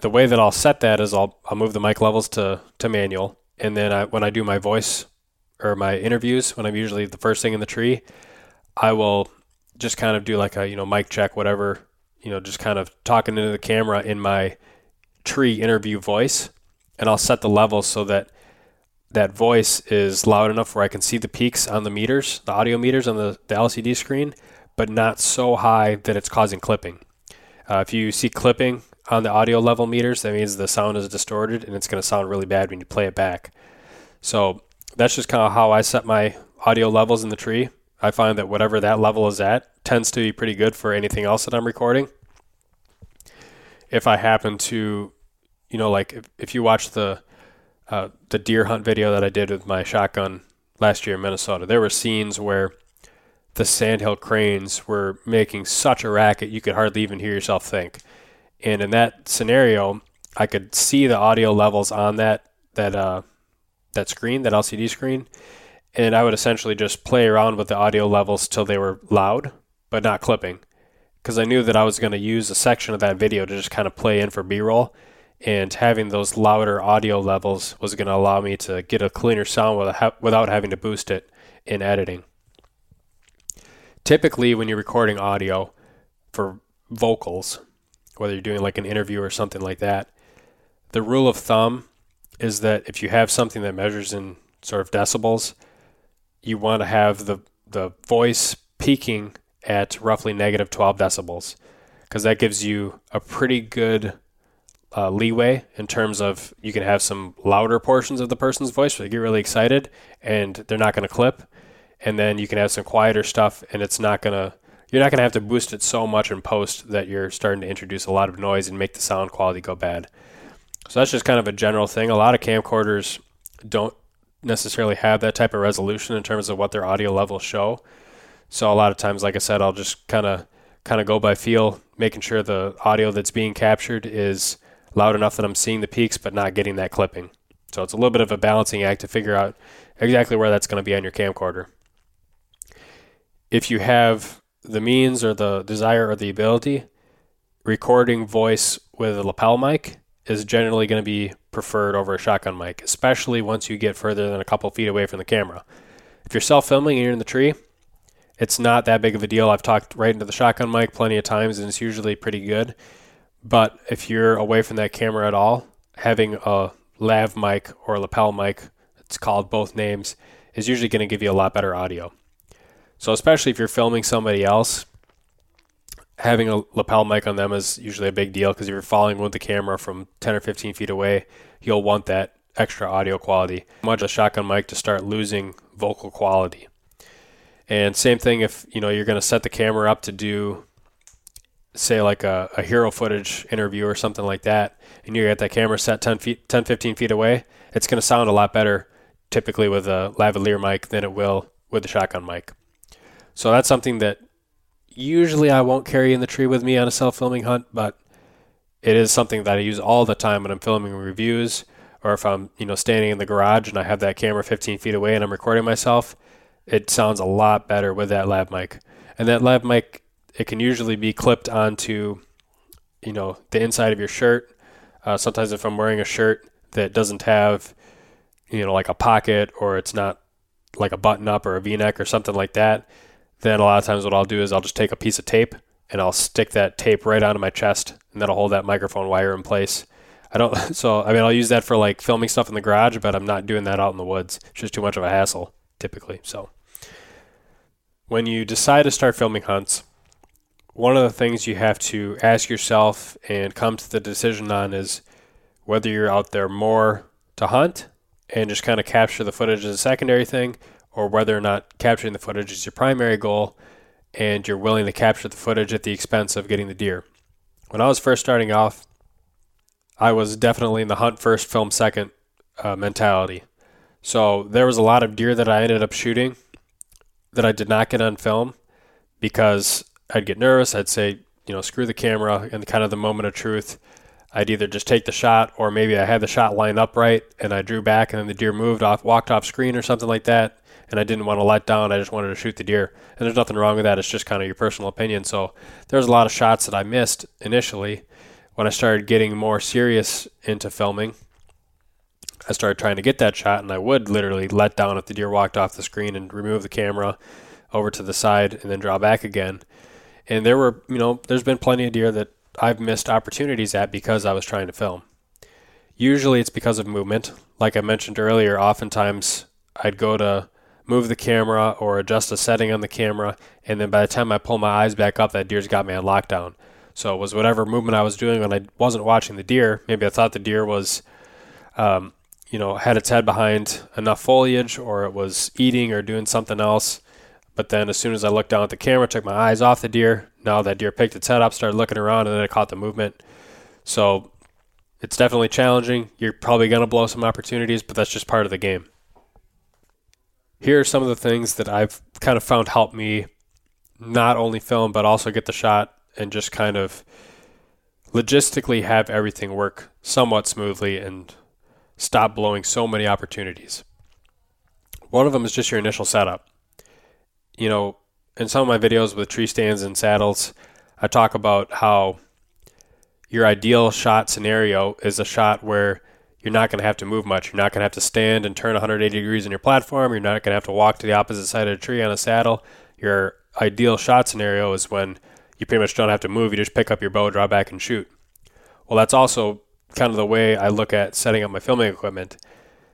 the way that I'll set that is I'll, I'll move the mic levels to, to manual. And then I, when I do my voice or my interviews, when I'm usually the first thing in the tree, I will just kind of do like a, you know, mic check, whatever, you know, just kind of talking into the camera in my tree interview voice. And I'll set the levels so that that voice is loud enough where I can see the peaks on the meters, the audio meters on the, the LCD screen, but not so high that it's causing clipping. Uh, if you see clipping on the audio level meters, that means the sound is distorted and it's going to sound really bad when you play it back. So that's just kind of how I set my audio levels in the tree. I find that whatever that level is at tends to be pretty good for anything else that I'm recording. If I happen to, you know, like if, if you watch the uh, the deer hunt video that I did with my shotgun last year in Minnesota, there were scenes where the sandhill cranes were making such a racket you could hardly even hear yourself think. And in that scenario, I could see the audio levels on that that uh, that screen, that LCD screen, and I would essentially just play around with the audio levels till they were loud, but not clipping, because I knew that I was going to use a section of that video to just kind of play in for B-roll. And having those louder audio levels was going to allow me to get a cleaner sound without having to boost it in editing. Typically, when you're recording audio for vocals, whether you're doing like an interview or something like that, the rule of thumb is that if you have something that measures in sort of decibels, you want to have the the voice peaking at roughly negative 12 decibels because that gives you a pretty good uh, leeway in terms of you can have some louder portions of the person's voice where they get really excited and they're not going to clip, and then you can have some quieter stuff and it's not going to you're not going to have to boost it so much in post that you're starting to introduce a lot of noise and make the sound quality go bad. So that's just kind of a general thing. A lot of camcorders don't necessarily have that type of resolution in terms of what their audio levels show. So a lot of times, like I said, I'll just kind of kind of go by feel, making sure the audio that's being captured is loud enough that I'm seeing the peaks but not getting that clipping. So it's a little bit of a balancing act to figure out exactly where that's going to be on your camcorder. If you have the means or the desire or the ability, recording voice with a lapel mic is generally going to be preferred over a shotgun mic, especially once you get further than a couple feet away from the camera. If you're self filming and you're in the tree, it's not that big of a deal. I've talked right into the shotgun mic plenty of times and it's usually pretty good. But if you're away from that camera at all, having a lav mic or a lapel mic, it's called both names, is usually going to give you a lot better audio. So, especially if you're filming somebody else, having a lapel mic on them is usually a big deal because if you're following with the camera from 10 or 15 feet away, you'll want that extra audio quality. Much a shotgun mic to start losing vocal quality. And same thing if you know you're going to set the camera up to do say like a, a hero footage interview or something like that, and you got that camera set 10 feet, 10, 15 feet away, it's going to sound a lot better typically with a lavalier mic than it will with a shotgun mic. So that's something that usually I won't carry in the tree with me on a self-filming hunt, but it is something that I use all the time when I'm filming reviews or if I'm, you know, standing in the garage and I have that camera 15 feet away and I'm recording myself, it sounds a lot better with that lav mic. And that lav mic it can usually be clipped onto, you know, the inside of your shirt. Uh, sometimes if I'm wearing a shirt that doesn't have, you know, like a pocket or it's not like a button up or a V-neck or something like that, then a lot of times what I'll do is I'll just take a piece of tape and I'll stick that tape right onto my chest and that'll hold that microphone wire in place. I don't, so I mean, I'll use that for like filming stuff in the garage, but I'm not doing that out in the woods. It's just too much of a hassle typically. So, when you decide to start filming hunts, one of the things you have to ask yourself and come to the decision on is whether you're out there more to hunt and just kind of capture the footage as a secondary thing, or whether or not capturing the footage is your primary goal and you're willing to capture the footage at the expense of getting the deer. When I was first starting off, I was definitely in the hunt first, film second uh, mentality. So there was a lot of deer that I ended up shooting that I did not get on film because I'd get nervous. I'd say, you know, screw the camera and kind of the moment of truth. I'd either just take the shot or maybe I had the shot lined up right and I drew back and then the deer moved off, walked off screen or something like that. And I didn't want to let down. I just wanted to shoot the deer. And there's nothing wrong with that. It's just kind of your personal opinion. So there's a lot of shots that I missed initially when I started getting more serious into filming. I started trying to get that shot, and I would literally let down if the deer walked off the screen and remove the camera over to the side and then draw back again. And there were, you know, there's been plenty of deer that I've missed opportunities at because I was trying to film. Usually it's because of movement. Like I mentioned earlier, oftentimes I'd go to move the camera or adjust a setting on the camera, and then by the time I pull my eyes back up, that deer's got me on lockdown. So it was whatever movement I was doing when I wasn't watching the deer. Maybe I thought the deer was um, you know, had its head behind enough foliage or it was eating or doing something else. But then as soon as I looked down at the camera, took my eyes off the deer, now that deer picked its head up, started looking around, and then it caught the movement. So it's definitely challenging. You're probably going to blow some opportunities, but that's just part of the game. Here are some of the things that I've kind of found help me not only film, but also get the shot and just kind of logistically have everything work somewhat smoothly and stop blowing so many opportunities. One of them is just your initial setup. You know, in some of my videos with tree stands and saddles, I talk about how your ideal shot scenario is a shot where you're not going to have to move much. You're not going to have to stand and turn 180 degrees in your platform. You're not going to have to walk to the opposite side of the tree on a saddle. Your ideal shot scenario is when you pretty much don't have to move. You just pick up your bow, draw back, and shoot. Well, that's also kind of the way I look at setting up my filming equipment.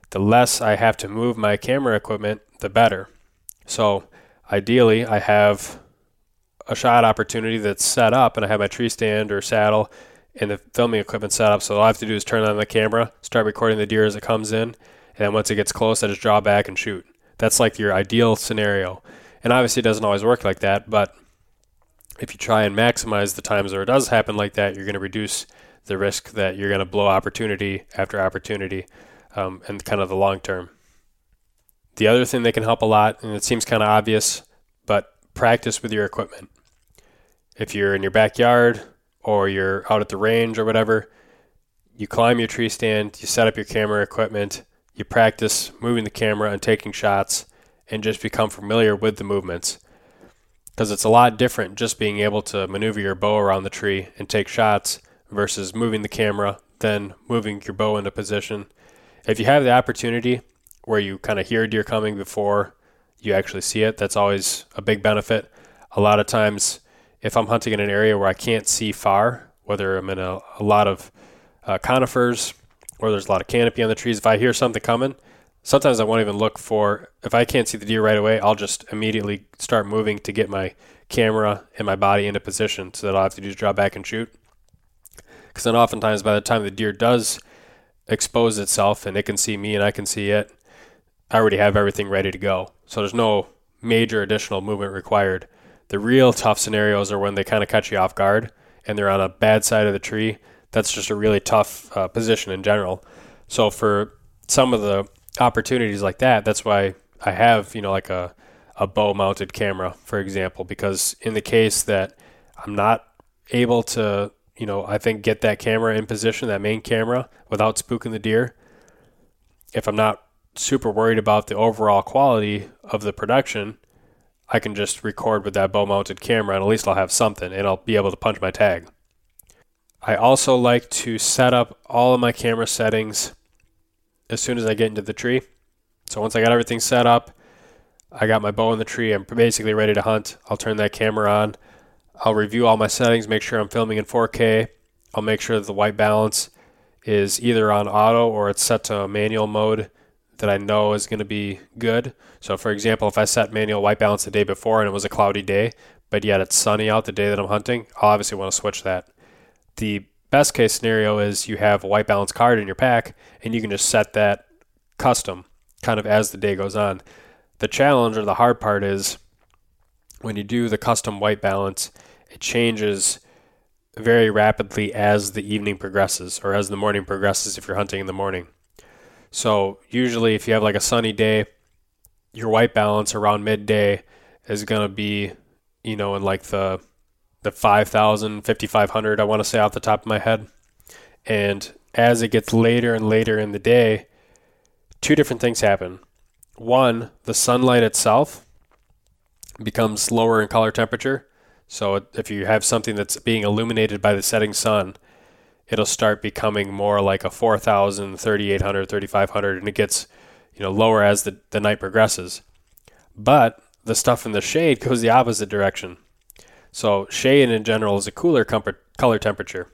The less I have to move my camera equipment, the better. So ideally, I have a shot opportunity that's set up, and I have my tree stand or saddle and the filming equipment set up. So all I have to do is turn on the camera, start recording the deer as it comes in, and then once it gets close, I just draw back and shoot. That's like your ideal scenario. And obviously, it doesn't always work like that, but if you try and maximize the times where it does happen like that, you're going to reduce the risk that you're going to blow opportunity after opportunity um, and kind of the long term. The other thing that can help a lot, and it seems kind of obvious, but practice with your equipment. If you're in your backyard or you're out at the range or whatever, you climb your tree stand, you set up your camera equipment, you practice moving the camera and taking shots, and just become familiar with the movements. Because it's a lot different just being able to maneuver your bow around the tree and take shots versus moving the camera, then moving your bow into position. If you have the opportunity where you kind of hear a deer coming before you actually see it, that's always a big benefit. A lot of times, if I'm hunting in an area where I can't see far, whether I'm in a, a lot of uh, conifers or there's a lot of canopy on the trees, if I hear something coming, sometimes I won't even look for, if I can't see the deer right away, I'll just immediately start moving to get my camera and my body into position so that I'll have to just draw back and shoot. Because then oftentimes by the time the deer does expose itself and it can see me and I can see it, I already have everything ready to go. So there's no major additional movement required. The real tough scenarios are when they kind of catch you off guard and they're on a bad side of the tree. That's just a really tough uh, position in general. So for some of the opportunities like that, that's why I have, you know, like a, a bow mounted camera, for example, because in the case that I'm not able to you know, I think get that camera in position, that main camera, without spooking the deer. If I'm not super worried about the overall quality of the production, I can just record with that bow mounted camera and at least I'll have something and I'll be able to punch my tag. I also like to set up all of my camera settings as soon as I get into the tree. So once I got everything set up, I got my bow in the tree, I'm basically ready to hunt. I'll turn that camera on I'll review all my settings, make sure I'm filming in 4K. I'll make sure that the white balance is either on auto or it's set to manual mode. That I know is going to be good. So, for example, if I set manual white balance the day before and it was a cloudy day, but yet it's sunny out the day that I'm hunting, I'll obviously want to switch that. The best case scenario is you have a white balance card in your pack and you can just set that custom kind of as the day goes on. The challenge or the hard part is when you do the custom white balance, it changes very rapidly as the evening progresses or as the morning progresses if you're hunting in the morning. So, usually, if you have like a sunny day, your white balance around midday is to be, you know, in like the the 5,000, 5,500, I want to say off the top of my head. And as it gets later and later in the day, two different things happen. One, the sunlight itself becomes lower in color temperature. So if you have something that's being illuminated by the setting sun, it'll start becoming more like a 4,000, 3,800, 3,500, and it gets you know lower as the, the night progresses. But the stuff in the shade goes the opposite direction. So shade in general is a cooler color temperature.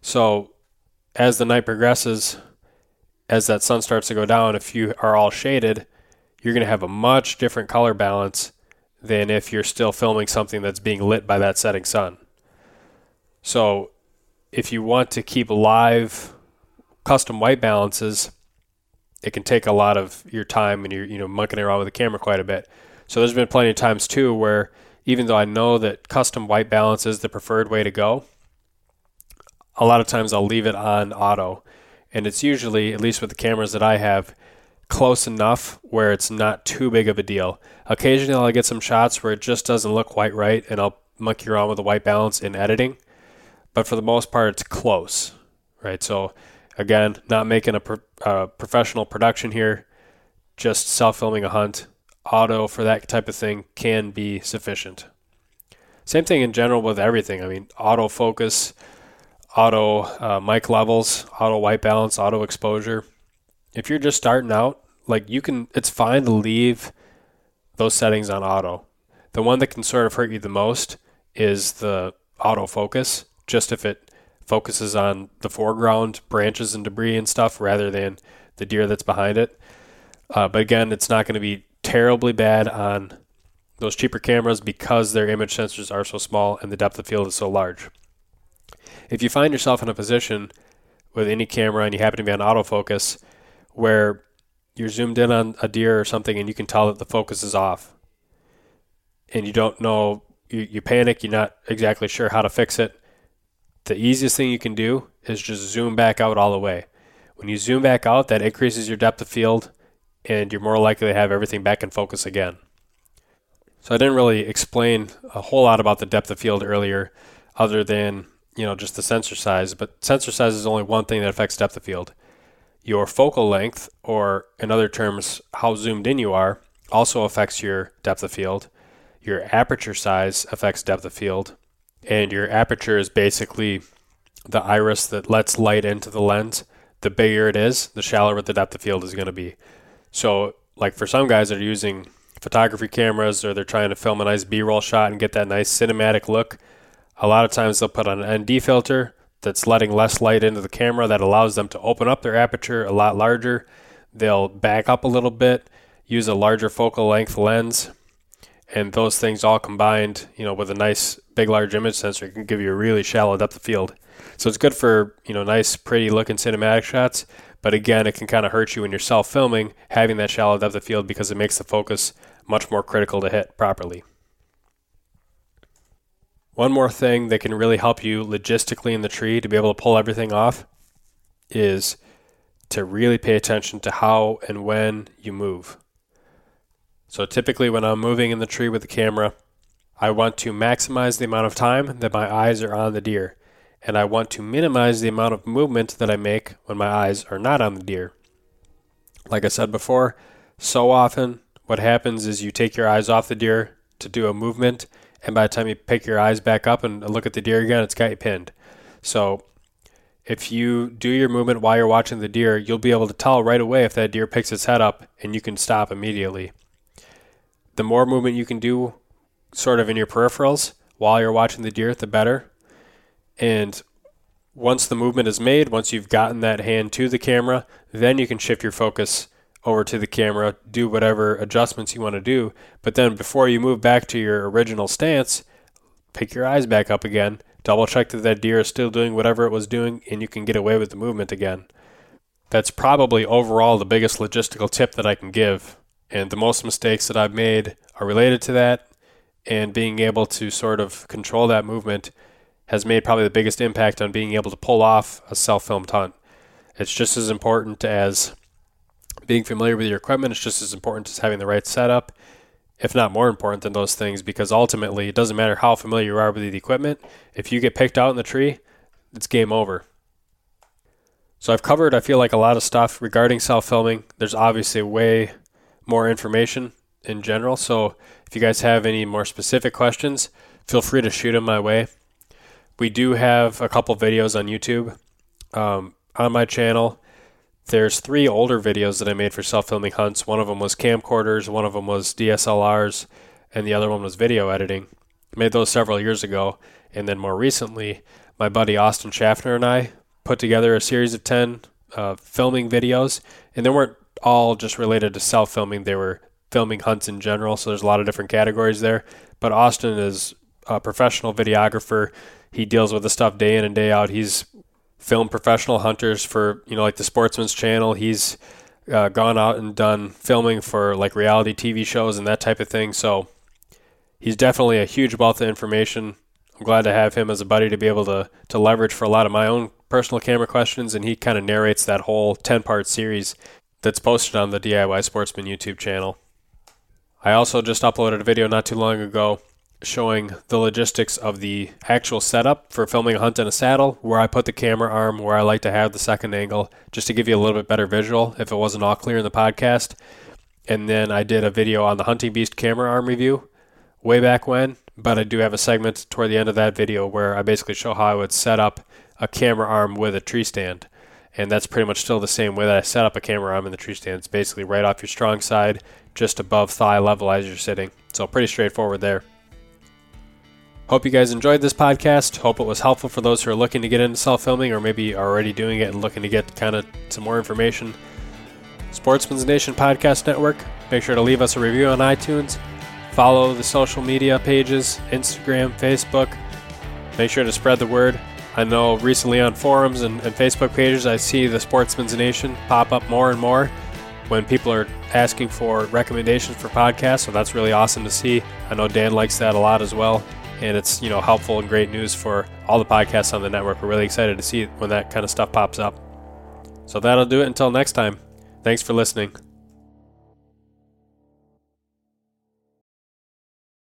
So as the night progresses, as that sun starts to go down, if you are all shaded, you're going to have a much different color balance than if you're still filming something that's being lit by that setting sun. So if you want to keep live custom white balances, it can take a lot of your time and you're you know monkeying around with the camera quite a bit. So there's been plenty of times too where even though I know that custom white balance is the preferred way to go, a lot of times I'll leave it on auto. And it's usually, at least with the cameras that I have, close enough where it's not too big of a deal. Occasionally I'll get some shots where it just doesn't look quite right and I'll monkey around with the white balance in editing. But for the most part, it's close, right? So again, not making a pro- professional production here, just self filming a hunt auto for that type of thing can be sufficient. Same thing in general with everything. I mean, auto focus, auto uh, mic levels, auto white balance, auto exposure. If you're just starting out, like you can, it's fine to leave those settings on auto. The one that can sort of hurt you the most is the auto focus, just if it focuses on the foreground branches and debris and stuff rather than the deer that's behind it. Uh, but again, it's not going to be terribly bad on those cheaper cameras because their image sensors are so small and the depth of field is so large. If you find yourself in a position with any camera and you happen to be on autofocus where you're zoomed in on a deer or something and you can tell that the focus is off and you don't know, you, you panic, you're not exactly sure how to fix it, the easiest thing you can do is just zoom back out all the way. When you zoom back out, that increases your depth of field and you're more likely to have everything back in focus again. So I didn't really explain a whole lot about the depth of field earlier, other than you know just the sensor size. But sensor size is only one thing that affects depth of field. Your focal length, or in other terms, how zoomed in you are, also affects your depth of field. Your aperture size affects depth of field, and your aperture is basically the iris that lets light into the lens. The bigger it is, the shallower the depth of field is going to be. So, like for some guys that are using photography cameras or they're trying to film a nice B-roll shot and get that nice cinematic look, a lot of times they'll put on an ND filter that's letting less light into the camera that allows them to open up their aperture a lot larger. They'll back up a little bit, use a larger focal length lens, and those things all combined, you know, with a nice big large image sensor can give you a really shallow depth of field. So it's good for, you know, nice pretty looking cinematic shots, but again, it can kind of hurt you when you're self filming, having that shallow depth of field because it makes the focus much more critical to hit properly. One more thing that can really help you logistically in the tree to be able to pull everything off is to really pay attention to how and when you move. So typically, when I'm moving in the tree with the camera, I want to maximize the amount of time that my eyes are on the deer and I want to minimize the amount of movement that I make when my eyes are not on the deer. Like I said before, so often what happens is you take your eyes off the deer to do a movement, and by the time you pick your eyes back up and look at the deer again, it's got you pinned. So if you do your movement while you're watching the deer, you'll be able to tell right away if that deer picks its head up and you can stop immediately. The more movement you can do sort of in your peripherals while you're watching the deer, the better. And once the movement is made, once you've gotten that hand to the camera, then you can shift your focus over to the camera, do whatever adjustments you want to do. But then before you move back to your original stance, pick your eyes back up again, double check that that deer is still doing whatever it was doing, and you can get away with the movement again. That's probably overall the biggest logistical tip that I can give. And the most mistakes that I've made are related to that, and being able to sort of control that movement has made probably the biggest impact on being able to pull off a self filmed hunt. It's just as important as being familiar with your equipment, it's just as important as having the right setup, if not more important than those things, because ultimately it doesn't matter how familiar you are with the equipment. If you get picked out in the tree, it's game over. So I've covered, I feel like, a lot of stuff regarding self filming. There's obviously way more information in general. So if you guys have any more specific questions, feel free to shoot them my way. We do have a couple videos on YouTube. Um, on my channel, there's three older videos that I made for self-filming hunts. One of them was camcorders, one of them was DSLRs, and the other one was video editing. I made those several years ago, and then more recently, my buddy Austin Schaffner and I put together a series of 10 uh, filming videos, and they weren't all just related to self-filming. They were filming hunts in general, so there's a lot of different categories there. But Austin is a professional videographer. He deals with the stuff day in and day out. He's film professional hunters for you know like the Sportsman's Channel. He's uh, gone out and done filming for like reality TV shows and that type of thing. So he's definitely a huge wealth of information. I'm glad to have him as a buddy to be able to to leverage for a lot of my own personal camera questions, and he kind of narrates that whole 10 part series that's posted on the DIY Sportsman YouTube channel. I also just uploaded a video not too long ago showing the logistics of the actual setup for filming a hunt in a saddle, where I put the camera arm, where I like to have the second angle, just to give you a little bit better visual if it wasn't all clear in the podcast. And then I did a video on the Hunting Beast camera arm review way back when, but I do have a segment toward the end of that video where I basically show how I would set up a camera arm with a tree stand. And that's pretty much still the same way that I set up a camera arm in the tree stand. It's basically right off your strong side, just above thigh level as you're sitting. So pretty straightforward there. Hope you guys enjoyed this podcast. Hope it was helpful for those who are looking to get into self filming or maybe already doing it and looking to get kind of some more information. Sportsman's Nation Podcast Network. Make sure to leave us a review on iTunes. Follow the social media pages Instagram, Facebook. Make sure to spread the word. I know recently on forums and, and Facebook pages, I see the Sportsman's Nation pop up more and more when people are asking for recommendations for podcasts. So that's really awesome to see. I know Dan likes that a lot as well and it's you know helpful and great news for all the podcasts on the network. We're really excited to see when that kind of stuff pops up. So that'll do it until next time. Thanks for listening.